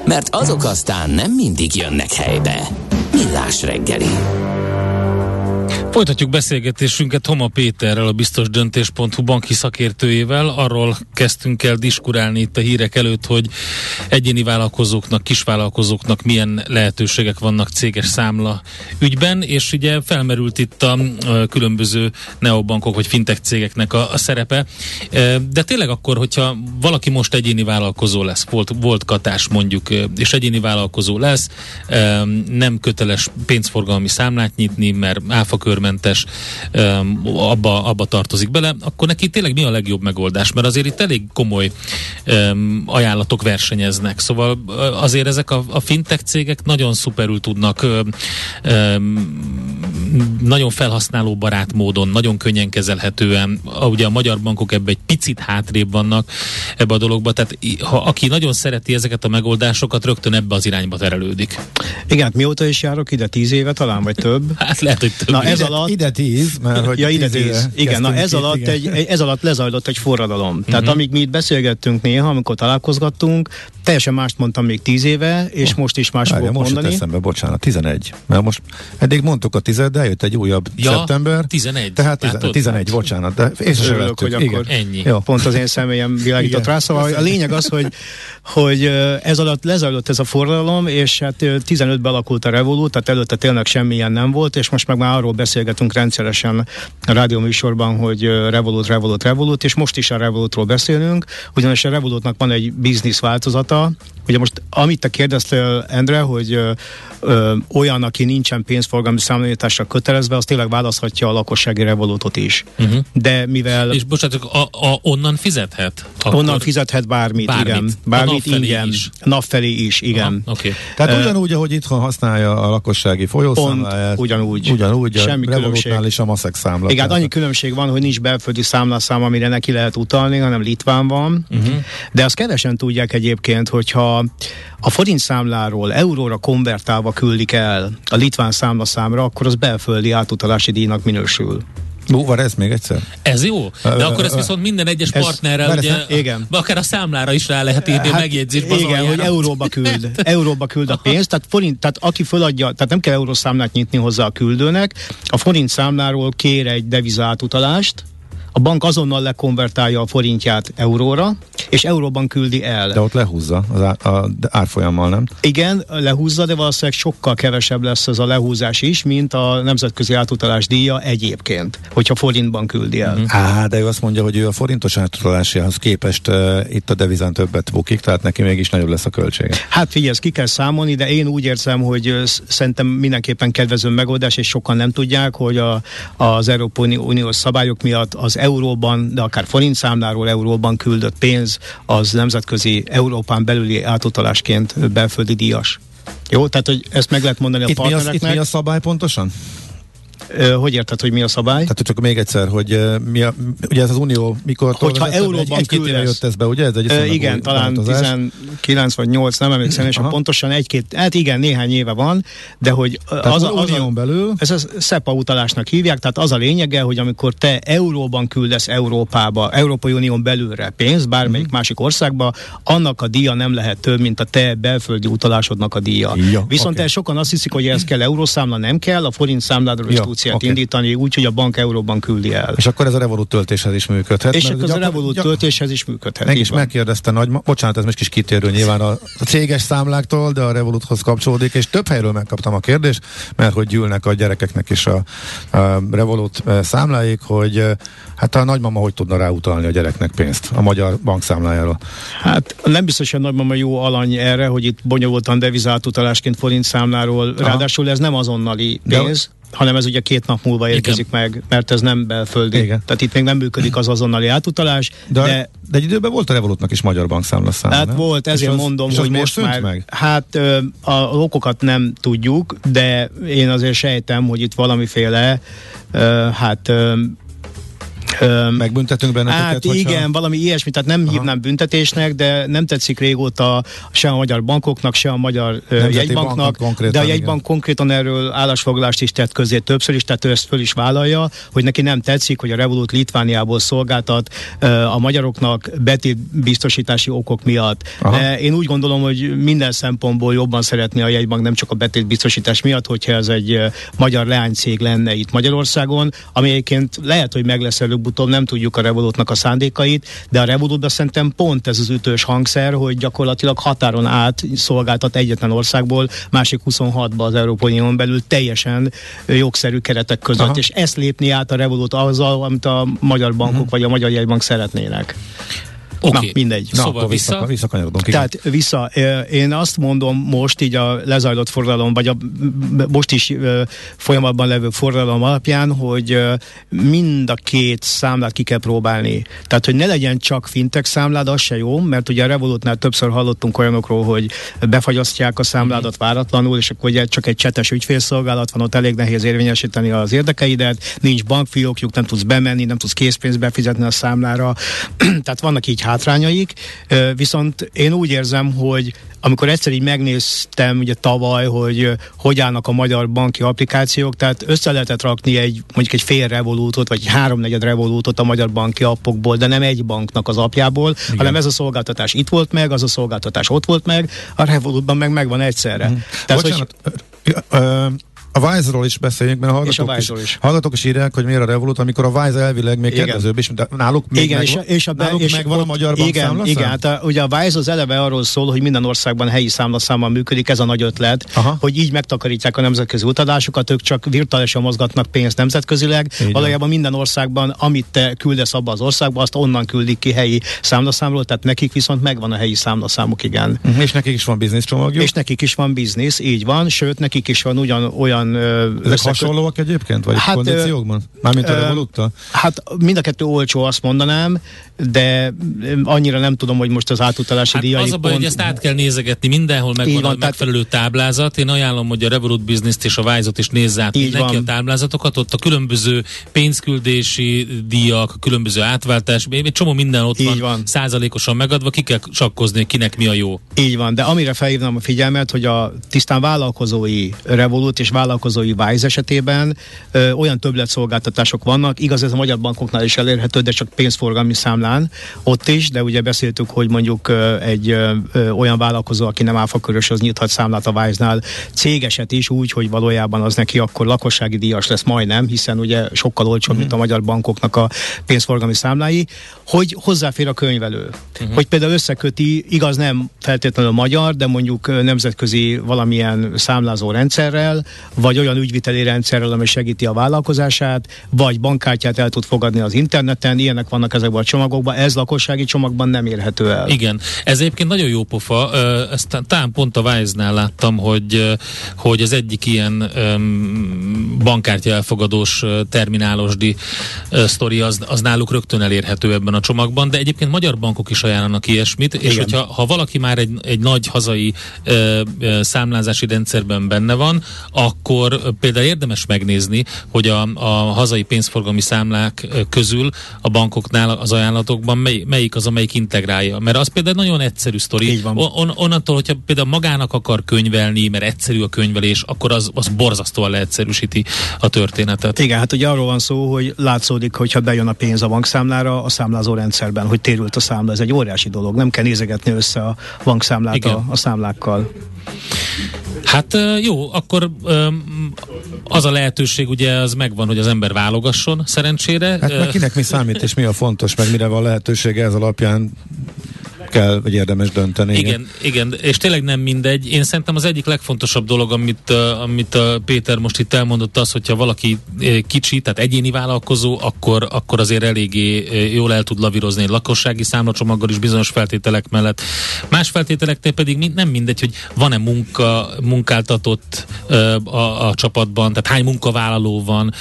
mert azok aztán nem mindig jönnek helybe. Millás reggeli. Folytatjuk beszélgetésünket Homa Péterrel, a biztos döntés.hu banki szakértőjével. Arról kezdtünk el diskurálni itt a hírek előtt, hogy egyéni vállalkozóknak, kisvállalkozóknak milyen lehetőségek vannak céges számla ügyben, és ugye felmerült itt a, különböző neobankok vagy fintech cégeknek a, a szerepe. De tényleg akkor, hogyha valaki most egyéni vállalkozó lesz, volt, volt katás mondjuk, és egyéni vállalkozó lesz, nem köteles pénzforgalmi számlát nyitni, mert áfakör zökkenőmentes um, abba, abba tartozik bele, akkor neki tényleg mi a legjobb megoldás? Mert azért itt elég komoly ajánlatok versenyeznek. Szóval azért ezek a, a fintech cégek nagyon szuperül tudnak nagyon felhasználó barát módon, nagyon könnyen kezelhetően, ugye a magyar bankok ebbe egy picit hátrébb vannak ebbe a dologba, tehát ha aki nagyon szereti ezeket a megoldásokat, rögtön ebbe az irányba terelődik. Igen, hát mióta is járok ide? Tíz éve talán, vagy több? Hát lehet, hogy több. Na ez ide, alatt... Ide tíz, mert hogy ja, ide tíz. tíz. Igen, na ez alatt, igen. Egy, ez alatt lezajlott egy forradalom. Uh-huh. Tehát amíg mi itt beszélgettünk néha, amikor találkozgattunk, teljesen mást mondtam még tíz éve, és oh. most is más Várja, fogok most mondani. eszembe, bocsánat, 11. Mert most eddig mondtuk a tized, de eljött egy újabb ja, szeptember. 11. Tehát, tehát 11, bocsánat, de észre sem vettük. hogy igen. akkor ennyi. Jó. Pont az én személyem világított rá, szóval a lényeg az, hogy, hogy ez alatt lezajlott ez a forradalom, és hát 15-ben alakult a Revolut, tehát előtte tényleg semmilyen nem volt, és most meg már arról beszélgetünk rendszeresen a rádióműsorban, hogy Revolut, Revolut, Revolut, és most is a Revolutról beszélünk, ugyanis a Revolutnak van egy biznisz változata, Ugye most, amit te kérdeztél, Endre, hogy ö, ö, olyan, aki nincsen pénzforgalmi számlányításra kötelezve, az tényleg választhatja a lakossági revolútot is. Uh-huh. De mivel... És bocsánat, a, a, onnan fizethet? Akkor onnan fizethet bármit, bármit. igen. Bármit a ingyen. Is. Napfelé is, igen. Aha, okay. Tehát uh, ugyanúgy, ahogy itthon használja a lakossági folyószámláját. ugyanúgy. Ugyanúgy, Semmi a különbség. is a Maszek számla. Igen, annyi különbség van, hogy nincs belföldi számlaszám, amire neki lehet utalni, hanem Litván van. Uh-huh. De azt kevesen tudják egyébként, hogyha a forint számláról euróra konvertálva küldik el a litván számlaszámra, akkor az belföldi átutalási díjnak minősül. Ó, van ez még egyszer? Ez jó, de akkor ezt viszont minden egyes ez, partnerrel, ugye, ez, igen. akár a számlára is rá lehet írni hát, megjegyzésbe. Igen, hogy euróba küld, euróba küld a pénzt, tehát, forint, tehát aki föladja, tehát nem kell eurószámlát nyitni hozzá a küldőnek, a forint számláról kér egy devizátutalást, a bank azonnal lekonvertálja a forintját euróra, és euróban küldi el. De ott lehúzza az á, a árfolyammal, nem? Igen, lehúzza, de valószínűleg sokkal kevesebb lesz ez a lehúzás is, mint a nemzetközi átutalás díja egyébként, hogyha forintban küldi el. Mm. Á, de ő azt mondja, hogy ő a forintos átutalásához képest uh, itt a devizán többet bukik, tehát neki mégis nagyobb lesz a költsége. Hát figyelj, ezt ki kell számolni, de én úgy érzem, hogy szerintem mindenképpen kedvező megoldás, és sokan nem tudják, hogy a, az Európai Uniós szabályok miatt az euróban, de akár forint számláról euróban küldött pénz, az nemzetközi Európán belüli átutalásként belföldi díjas. Jó, tehát hogy ezt meg lehet mondani a Itt mi, az, partnereknek. itt mi a szabály pontosan? Hogy érted, hogy mi a szabály? Tehát csak még egyszer, hogy mi a, ugye ez az unió mikor Hogyha euróban egy, küldesz. jött ez be, ugye? Ez egy Ö, igen, új talán változás. 19 vagy 8, nem emlékszem, és pontosan egy-két, hát igen, néhány éve van, de hogy Tehát az, az, a, az a, unión belül ez a SEPA utalásnak hívják, tehát az a lényege, hogy amikor te euróban küldesz Európába, Európai Unión belülre pénzt, bármelyik Mhm. másik országba, annak a díja nem lehet több, mint a te belföldi utalásodnak a díja. Ja, Viszont oké. el sokan azt hiszik, hogy ez kell eurószámla, nem kell, a forint számládról Ja, ilyet oké. indítani, úgy, hogy a bank euróban küldi el. és akkor ez a Revolut töltéshez is működhet. És akkor az a Revolut gyak- töltéshez is működhet. Meg is van. megkérdezte nagy, bocsánat, ez most kis kitérő nyilván a, a céges számláktól, de a Revoluthoz kapcsolódik, és több helyről megkaptam a kérdést, mert hogy gyűlnek a gyerekeknek is a, a Revolut eh, számláik, hogy eh, hát a nagymama hogy tudna ráutalni a gyereknek pénzt a magyar bankszámlájáról. Hát nem biztos, hogy nagymama jó alany erre, hogy itt bonyolultan devizátutalásként forint számláról, Aha. ráadásul ez nem azonnali De- pénz, hanem ez ugye két nap múlva érkezik meg, mert ez nem belföldi. Igen. Tehát itt még nem működik az azonnali átutalás, De, de, de, egy időben volt a Revolutnak is magyar bankszámla száma, Hát nem? volt, És ezért az- mondom, és az hogy miért most már, meg? hát ö, a okokat nem tudjuk, de én azért sejtem, hogy itt valamiféle, hát ö, ö, Megbüntetünk benneteket, Hát hogyha- igen, valami ilyesmi, tehát nem Aha. hívnám büntetésnek, de nem tetszik régóta se a magyar bankoknak, se a magyar Nemzeti jegybanknak, banknak de a igen. jegybank konkrétan erről állásfoglalást is tett közé többször is, tehát ő ezt föl is vállalja, hogy neki nem tetszik, hogy a Revolut Litvániából szolgáltat a magyaroknak betétbiztosítási okok miatt. Aha. De én úgy gondolom, hogy minden szempontból jobban szeretné a jegybank, nem csak a betétbiztosítás miatt, hogyha ez egy magyar leánycég lenne itt Magyarországon, ami egyébként lehet, hogy meg lesz előbb-utóbb, nem tudjuk a Revolutnak a szándékait, de a Revolutban szerintem pont ez az ütős hangszer, hogy gyakorlatilag határon át szolgáltat egyetlen országból, másik 26-ba az Európai Unión belül teljesen jogszerű keretek között, Aha. és ezt lépni át a Revolut azzal, amit a magyar bankok Mhm. vagy a magyar jegybank szeretnének. Na, mindegy. Na, Szóval vissza, vissza. visszakanyarodunk. Tehát vissza, én azt mondom most így a lezajlott forradalom, vagy a most is folyamatban levő forradalom alapján, hogy mind a két számlát ki kell próbálni. Tehát, hogy ne legyen csak fintech számlád, az se jó, mert ugye a Revolutnál többször hallottunk olyanokról, hogy befagyasztják a számládat váratlanul, és akkor ugye csak egy csetes ügyfélszolgálat van, ott elég nehéz érvényesíteni az érdekeidet, nincs bankfiókjuk, nem tudsz bemenni, nem tudsz készpénzt befizetni a számlára. Tehát vannak így hátrányaik, viszont én úgy érzem, hogy amikor egyszer így megnéztem ugye tavaly, hogy hogy állnak a magyar banki applikációk, tehát össze lehetett rakni egy mondjuk egy fél revolútot, vagy egy háromnegyed revolútot a magyar banki appokból, de nem egy banknak az apjából, Igen. hanem ez a szolgáltatás itt volt meg, az a szolgáltatás ott volt meg, a revolútban meg megvan egyszerre. Mhm. Tehát, hogy, Bocsánat, ö, ö, a Wise-ról is beszéljünk, mert a hallgatók, a is, is. hallgatók is írják, hogy miért a Revolut, amikor a Wise elvileg még Igen. kedvezőbb is, de náluk még igen, megvan, és, és a, náluk és megvan a magyar igen, bankszámlaszám? igen, hát ugye a Wise az eleve arról szól, hogy minden országban helyi számlaszámmal működik, ez a nagy ötlet, Aha. hogy így megtakarítják a nemzetközi utadásokat, ők csak virtuálisan mozgatnak pénzt nemzetközileg, van. valójában minden országban, amit te küldesz abba az országba, azt onnan küldik ki helyi számlaszámról, tehát nekik viszont megvan a helyi számlaszámuk, igen. Mhm, És nekik is van biznisz csomagjuk. És nekik is van biznisz, így van, sőt, nekik is van ugyan olyan ö, Ezek összekö- hasonlóak egyébként? Vagy Hát, kondíciókban? Mármint a ö, Revoluttal? Hát mind a kettő olcsó, azt mondanám, de annyira nem tudom, hogy most az átutalási Hát díjaik az a baj, hogy pont... ezt át kell nézegetni, mindenhol megvan van, a tehát- megfelelő táblázat. Én ajánlom, hogy a Revolut Business-t és a Wise-ot is nézze át Így mindenki van. a táblázatokat, ott a különböző pénzküldési díjak, a különböző átváltás, egy csomó minden ott Így van, van. százalékosan megadva, ki kell sakkozni, hogy kinek mi a jó. Így van, de amire felhívnám a figyelmet, hogy a tisztán vállalkozói Revolut és vállalkozói vállalkozói Wise esetében ö, olyan többletszolgáltatások vannak, igaz ez a magyar bankoknál is elérhető, de csak pénzforgalmi számlán ott is, de ugye beszéltük, hogy mondjuk ö, egy ö, ö, olyan vállalkozó, aki nem áfakörös, az nyithat számlát a Wise-nál, cégeset is úgy, hogy valójában az neki akkor lakossági díjas lesz majdnem, hiszen ugye sokkal olcsóbb, mint a magyar bankoknak a pénzforgalmi számlái, hogy hozzáfér a könyvelő. Uh-huh. Hogy például összeköti, igaz nem feltétlenül magyar, de mondjuk nemzetközi valamilyen számlázó rendszerrel, vagy olyan ügyviteli rendszerrel, ami segíti a vállalkozását, vagy bankkártyát el tud fogadni az interneten, ilyenek vannak ezekben a csomagokban, ez lakossági csomagban nem érhető el. Igen, ez egyébként nagyon jó pofa, ezt talán pont a Wise-nál láttam, hogy, hogy az egyik ilyen bankkártya elfogadós terminálosdi sztori az, az náluk rögtön elérhető ebben a csomagban, de egyébként magyar bankok is ajánlanak ilyesmit, és Igen. hogyha ha valaki már egy, egy nagy hazai ö, ö, számlázási rendszerben benne van, akkor ö, például érdemes megnézni, hogy a, a hazai pénzforgalmi számlák közül a bankoknál az ajánlatokban mely, melyik az, amelyik integrálja. Mert az például nagyon egyszerű sztori. Így van. On, onnantól, hogyha például magának akar könyvelni, mert egyszerű a könyvelés, akkor az, az borzasztóan leegyszerűsíti a történetet. Igen, hát ugye arról van szó, hogy látszódik, hogyha bejön a pénz a bankszámlára, a számlázó rendszerben, hogy térült a számla, ez egy óriási dolog. Nem kell nézegetni össze a bankszámlát Igen. a, a számlákkal. Hát jó, akkor az a lehetőség ugye az megvan, hogy az ember válogasson szerencsére. Hát meg kinek mi számít, és mi a fontos, meg mire van lehetősége, ez alapján kell, vagy érdemes dönteni. Igen, igen, és tényleg nem mindegy. Én szerintem az egyik legfontosabb dolog, amit, amit Péter most itt elmondott, az, hogyha valaki kicsi, tehát egyéni vállalkozó, akkor, akkor azért eléggé jól el tud lavírozni egy lakossági számlacsomaggal is bizonyos feltételek mellett. Más feltételeknél pedig nem mindegy, hogy van-e munka, munkáltatott a, a csapatban, tehát hány munkavállaló van,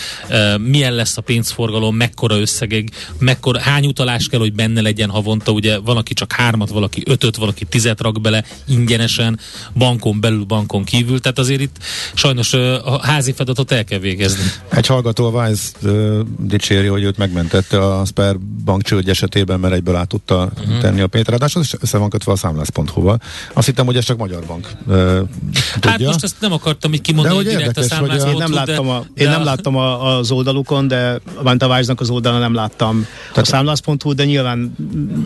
milyen lesz a pénzforgalom, mekkora összegig, mekkora, hány utalás kell, hogy benne legyen havonta, ugye van, aki csak hármat, valaki ötöt, valaki tizet rak bele ingyenesen, bankon belül, bankon kívül, tehát azért itt sajnos ö, a házi feladatot el kell végezni. Egy hallgató a uh, dicséri, hogy őt megmentette a Sper bank csőd esetében, mert egyből át tudta uh-huh. tenni a pénzt. Ráadásul össze van kötve a számlász.hu-val. Azt hittem, hogy ez csak magyar bank uh, tudja. Hát most ezt nem akartam így kimondani, De hogy direkt a érdekes, hogy a- számlázó Én nem láttam, a, én nem láttam a, az oldalukon, de a Wise-nak az oldalon nem láttam a számlász.hu, de nyilván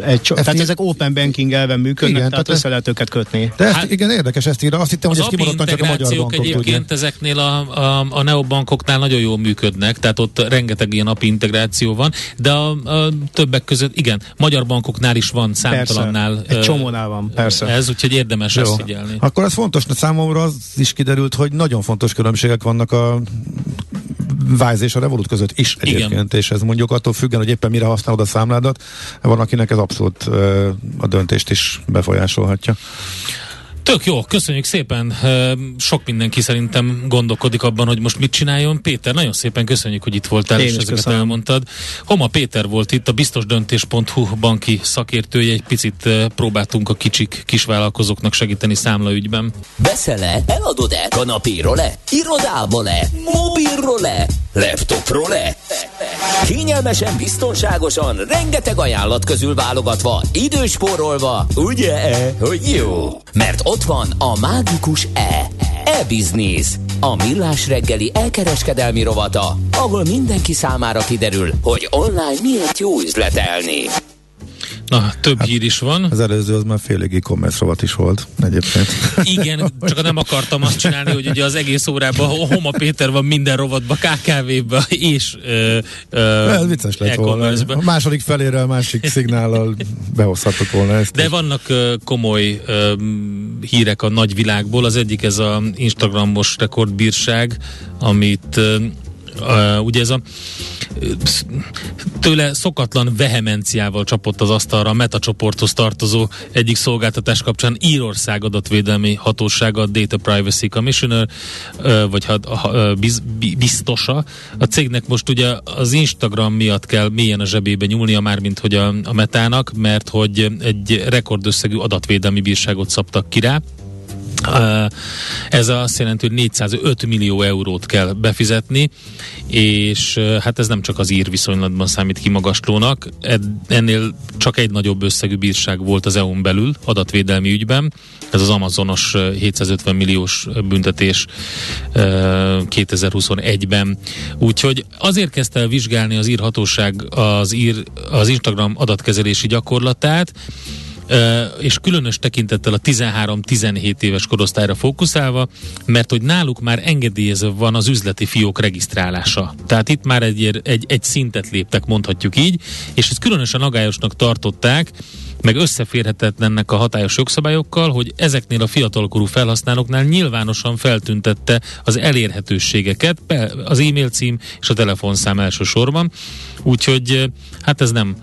egy, tehát ezek open banking elven működnek, Igen, tehát össze lehet őket kötni. De ezt, Hát- igen, érdekes ezt írja. Azt hittem, Az hogy ez kimondottan csak a magyar bankok egyébként tudja. ezeknél a, a, a neobankoknál nagyon jól működnek, tehát ott rengeteg ilyen API integráció van, de a, a többek között, igen, magyar bankoknál is van számtalannál. Persze, egy csomónál van, persze. Ez, úgyhogy érdemes Jó. ezt figyelni. Akkor ez fontos, de számomra az is kiderült, hogy nagyon fontos különbségek vannak a Wise és a Revolut között is egyébként, Igen. és ez mondjuk attól függően, hogy éppen mire használod a számládat, van akinek ez abszolút a döntést is befolyásolhatja. Tök jó, köszönjük szépen. Sok mindenki szerintem gondolkodik abban, hogy most mit csináljon. Péter, nagyon szépen köszönjük, hogy itt voltál, Én és is ezeket köszönöm. elmondtad. Homa Péter volt itt, a biztosdöntés.hu banki szakértője. Egy picit próbáltunk a kicsik, kisvállalkozóknak segíteni számlaügyben. Veszel-e? Eladod-e? Kanapéról-e? Irodából-e? Mobilról-e? Laptopról-e? Kényelmesen, biztonságosan, rengeteg ajánlat közül válogatva, időspórolva, ugye-e, hogy jó? Mert ott van a mágikus E. E-Business. A millás reggeli elkereskedelmi rovata, ahol mindenki számára kiderül, hogy online miért jó üzletelni. Na, több hír is van. Az előző az már félig e-commerce rovat is volt egyébként. Igen, csak nem akartam azt csinálni, hogy ugye az egész órában Homa Péter van minden rovatba, KKV-ba és ö, ö, Ez vicces lett volna. A második felére a másik szignállal behozhattuk volna ezt. De vannak ö, komoly ö, hírek a nagyvilágból. Az egyik ez a Instagramos rekordbírság, amit ö, ugye ez a tőle szokatlan vehemenciával csapott az asztalra a Meta csoporthoz tartozó egyik szolgáltatás kapcsán Írország adatvédelmi hatósága, a Data Privacy Commissioner, ö, vagy ha, ö, biz, bi- biztosa. A cégnek most ugye az Instagram miatt kell mélyen a zsebébe nyúlnia, mármint hogy a, a metának, mert hogy egy rekordösszegű adatvédelmi bírságot szabtak ki rá. Ez azt jelenti, hogy 405 millió eurót kell befizetni, és hát ez nem csak az ír viszonylatban számít kimagaslónak, ennél csak egy nagyobb összegű bírság volt az EU-n belül adatvédelmi ügyben, ez az Amazonos 750 milliós büntetés 2021-ben. Úgyhogy azért kezdte el vizsgálni az írhatóság az, ír, az Instagram adatkezelési gyakorlatát, és különös tekintettel a 13-17 éves korosztályra fókuszálva, mert hogy náluk már engedélyezve van az üzleti fiók regisztrálása. Tehát itt már egy, egy, egy szintet léptek, mondhatjuk így, és ezt különösen agályosnak tartották, meg összeférhetetlennek a hatályos jogszabályokkal, hogy ezeknél a fiatalkorú felhasználóknál nyilvánosan feltüntette az elérhetőségeket, az e-mail cím és a telefonszám elsősorban. Úgyhogy hát ez nem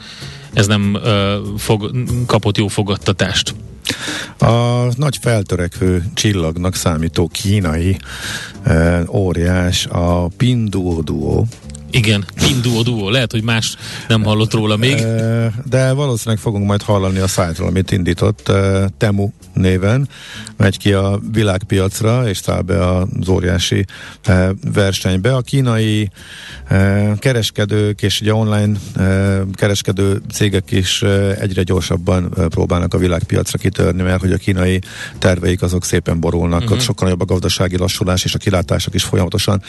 ez nem uh, fog, kapott jó fogadtatást. A nagy feltörekvő csillagnak számító kínai uh, óriás a Pinduoduo, igen, Pinduo Duo. Lehet, hogy más nem hallott róla még. De valószínűleg fogunk majd hallani a szájtról, amit indított Temu néven. Megy ki a világpiacra, és száll be az óriási versenybe. A kínai kereskedők és ugye online kereskedő cégek is egyre gyorsabban próbálnak a világpiacra kitörni, mert hogy a kínai terveik azok szépen borulnak, uh-huh. ott sokkal nagyobb a gazdasági lassulás, és a kilátások is folyamatosan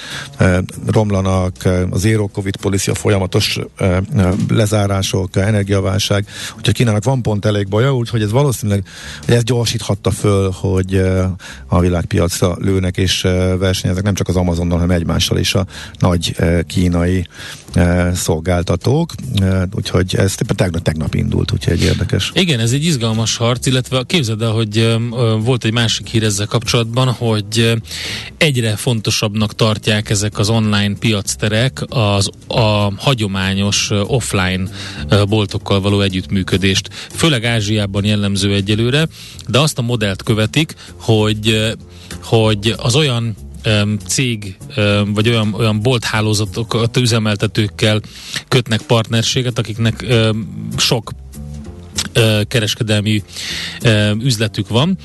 romlanak, az zero covid policy, a folyamatos uh, lezárások, energiaválság, hogyha Kínának van pont elég baja, úgyhogy ez valószínűleg hogy ez gyorsíthatta föl, hogy uh, a világpiacra lőnek és uh, versenyeznek nem csak az Amazonnal, hanem egymással is a nagy uh, kínai uh, szolgáltatók, uh, úgyhogy ez tegnap, tegnap indult, úgyhogy érdekes. Igen, ez egy izgalmas harc, illetve képzeld el, hogy uh, volt egy másik hír ezzel kapcsolatban, hogy egyre fontosabbnak tartják ezek az online piacterek az a hagyományos offline boltokkal való együttműködést. Főleg Ázsiában jellemző egyelőre, de azt a modellt követik, hogy, hogy az olyan cég, vagy olyan, olyan bolthálózatokat üzemeltetőkkel kötnek partnerséget, akiknek sok kereskedelmi üzletük van,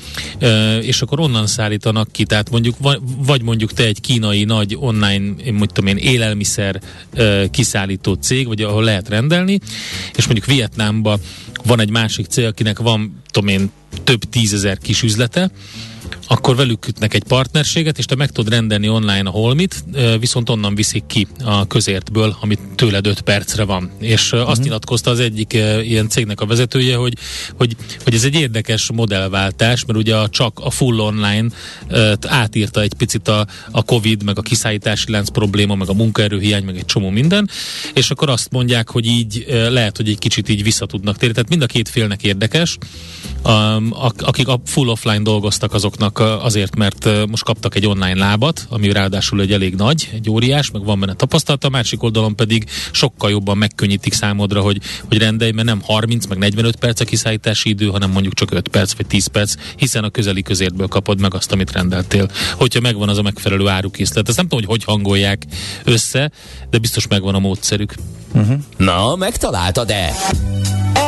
és akkor onnan szállítanak ki, tehát mondjuk, vagy mondjuk te egy kínai nagy online, mondjuk tudom én, élelmiszer kiszállító cég, vagy ahol lehet rendelni, és mondjuk Vietnámban van egy másik cég, akinek van, tudom én, több tízezer kis üzlete, akkor velük kötnek egy partnerséget, és te meg tudod rendelni online a holmit, viszont onnan viszik ki a közértből, amit tőled 5 percre van. És uh-huh. azt nyilatkozta az egyik ilyen cégnek a vezetője, hogy, hogy, hogy ez egy érdekes modellváltás, mert ugye a, csak a full online átírta egy picit a, a Covid, meg a kiszállítási lánc probléma, meg a munkaerőhiány, meg egy csomó minden, és akkor azt mondják, hogy így lehet, hogy egy kicsit így vissza tudnak térni. Tehát mind a két félnek érdekes. akik a full offline dolgoztak, azoknak azért, mert most kaptak egy online lábat, ami ráadásul egy elég nagy, egy óriás, meg van benne tapasztalata, a másik oldalon pedig sokkal jobban megkönnyítik számodra, hogy, hogy rendelj, mert nem 30 meg 45 perc a kiszállítási idő, hanem mondjuk csak 5 perc vagy 10 perc, hiszen a közeli közértből kapod meg azt, amit rendeltél. Hogyha megvan az a megfelelő árukészlet. Ezt nem tudom, hogy hogy hangolják össze, de biztos megvan a módszerük. Uh-huh. Na, megtaláltad-e?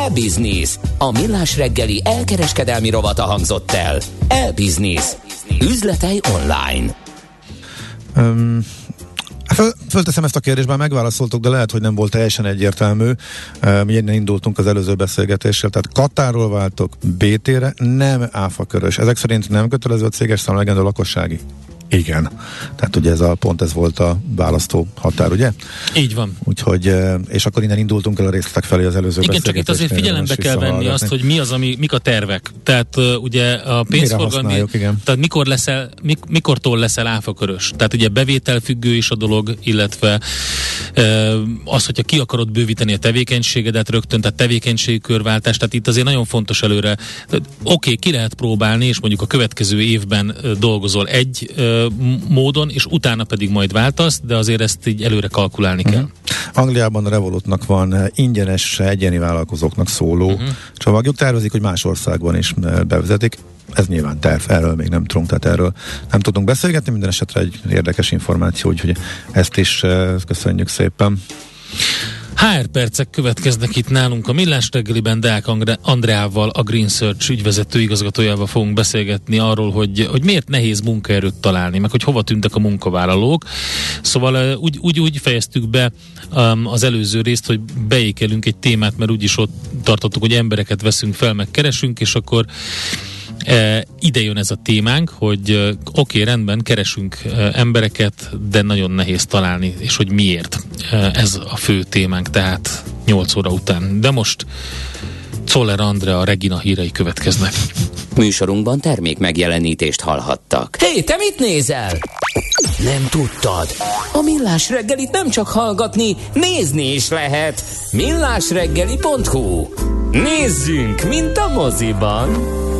E-Business. A millás reggeli elkereskedelmi rovata hangzott el. E-Business. Üzletei online. Um, föl, fölteszem ezt a kérdést, már megválaszoltuk, de lehet, hogy nem volt teljesen egyértelmű. Mi innen indultunk az előző beszélgetéssel, tehát Katáról váltok BT-re, nem áfa körös. Ezek szerint nem kötelező a céges számlegendő lakossági igen. Tehát ugye ez a pont ez volt a választó határ, ugye? Így van. Úgyhogy, eh, és akkor innen indultunk el a részletek felé az előző Igen, csak itt azért figyelembe kell venni azt, hogy mi az, ami, mik a tervek. Tehát uh, ugye a pénzforgalmi, tehát mikor leszel, mik, mikortól leszel áfakörös. Tehát ugye bevételfüggő is a dolog, illetve uh, az, hogyha ki akarod bővíteni a tevékenységedet rögtön, tehát tevékenységkörváltás, tehát itt azért nagyon fontos előre. Oké, okay, ki lehet próbálni, és mondjuk a következő évben dolgozol egy uh, módon, és utána pedig majd váltasz, de azért ezt így előre kalkulálni uh-huh. kell. Angliában a Revolutnak van eh, ingyenes egyéni vállalkozóknak szóló uh-huh. csomagjuk, tervezik, hogy más országban is eh, bevezetik. Ez nyilván terv, erről még nem tudunk, tehát erről nem tudunk beszélgetni, minden esetre egy érdekes információ, úgyhogy ezt is eh, köszönjük szépen. HR percek következnek itt nálunk a Millás reggeliben, Deák Andreával, a Green Search ügyvezető igazgatójával fogunk beszélgetni arról, hogy, hogy miért nehéz munkaerőt találni, meg hogy hova tűntek a munkavállalók. Szóval úgy, úgy, úgy fejeztük be um, az előző részt, hogy beékelünk egy témát, mert úgyis ott tartottuk, hogy embereket veszünk fel, meg keresünk, és akkor ide jön ez a témánk, hogy e, oké, okay, rendben, keresünk e, embereket, de nagyon nehéz találni, és hogy miért. Ez a fő témánk, tehát 8 óra után. De most Czoller Andrea, a Regina hírei következnek. Műsorunkban termék megjelenítést hallhattak. Hé, hey, te mit nézel? Nem tudtad? A Millás reggelit nem csak hallgatni, nézni is lehet. millásreggeli.hu Nézzünk, mint a moziban!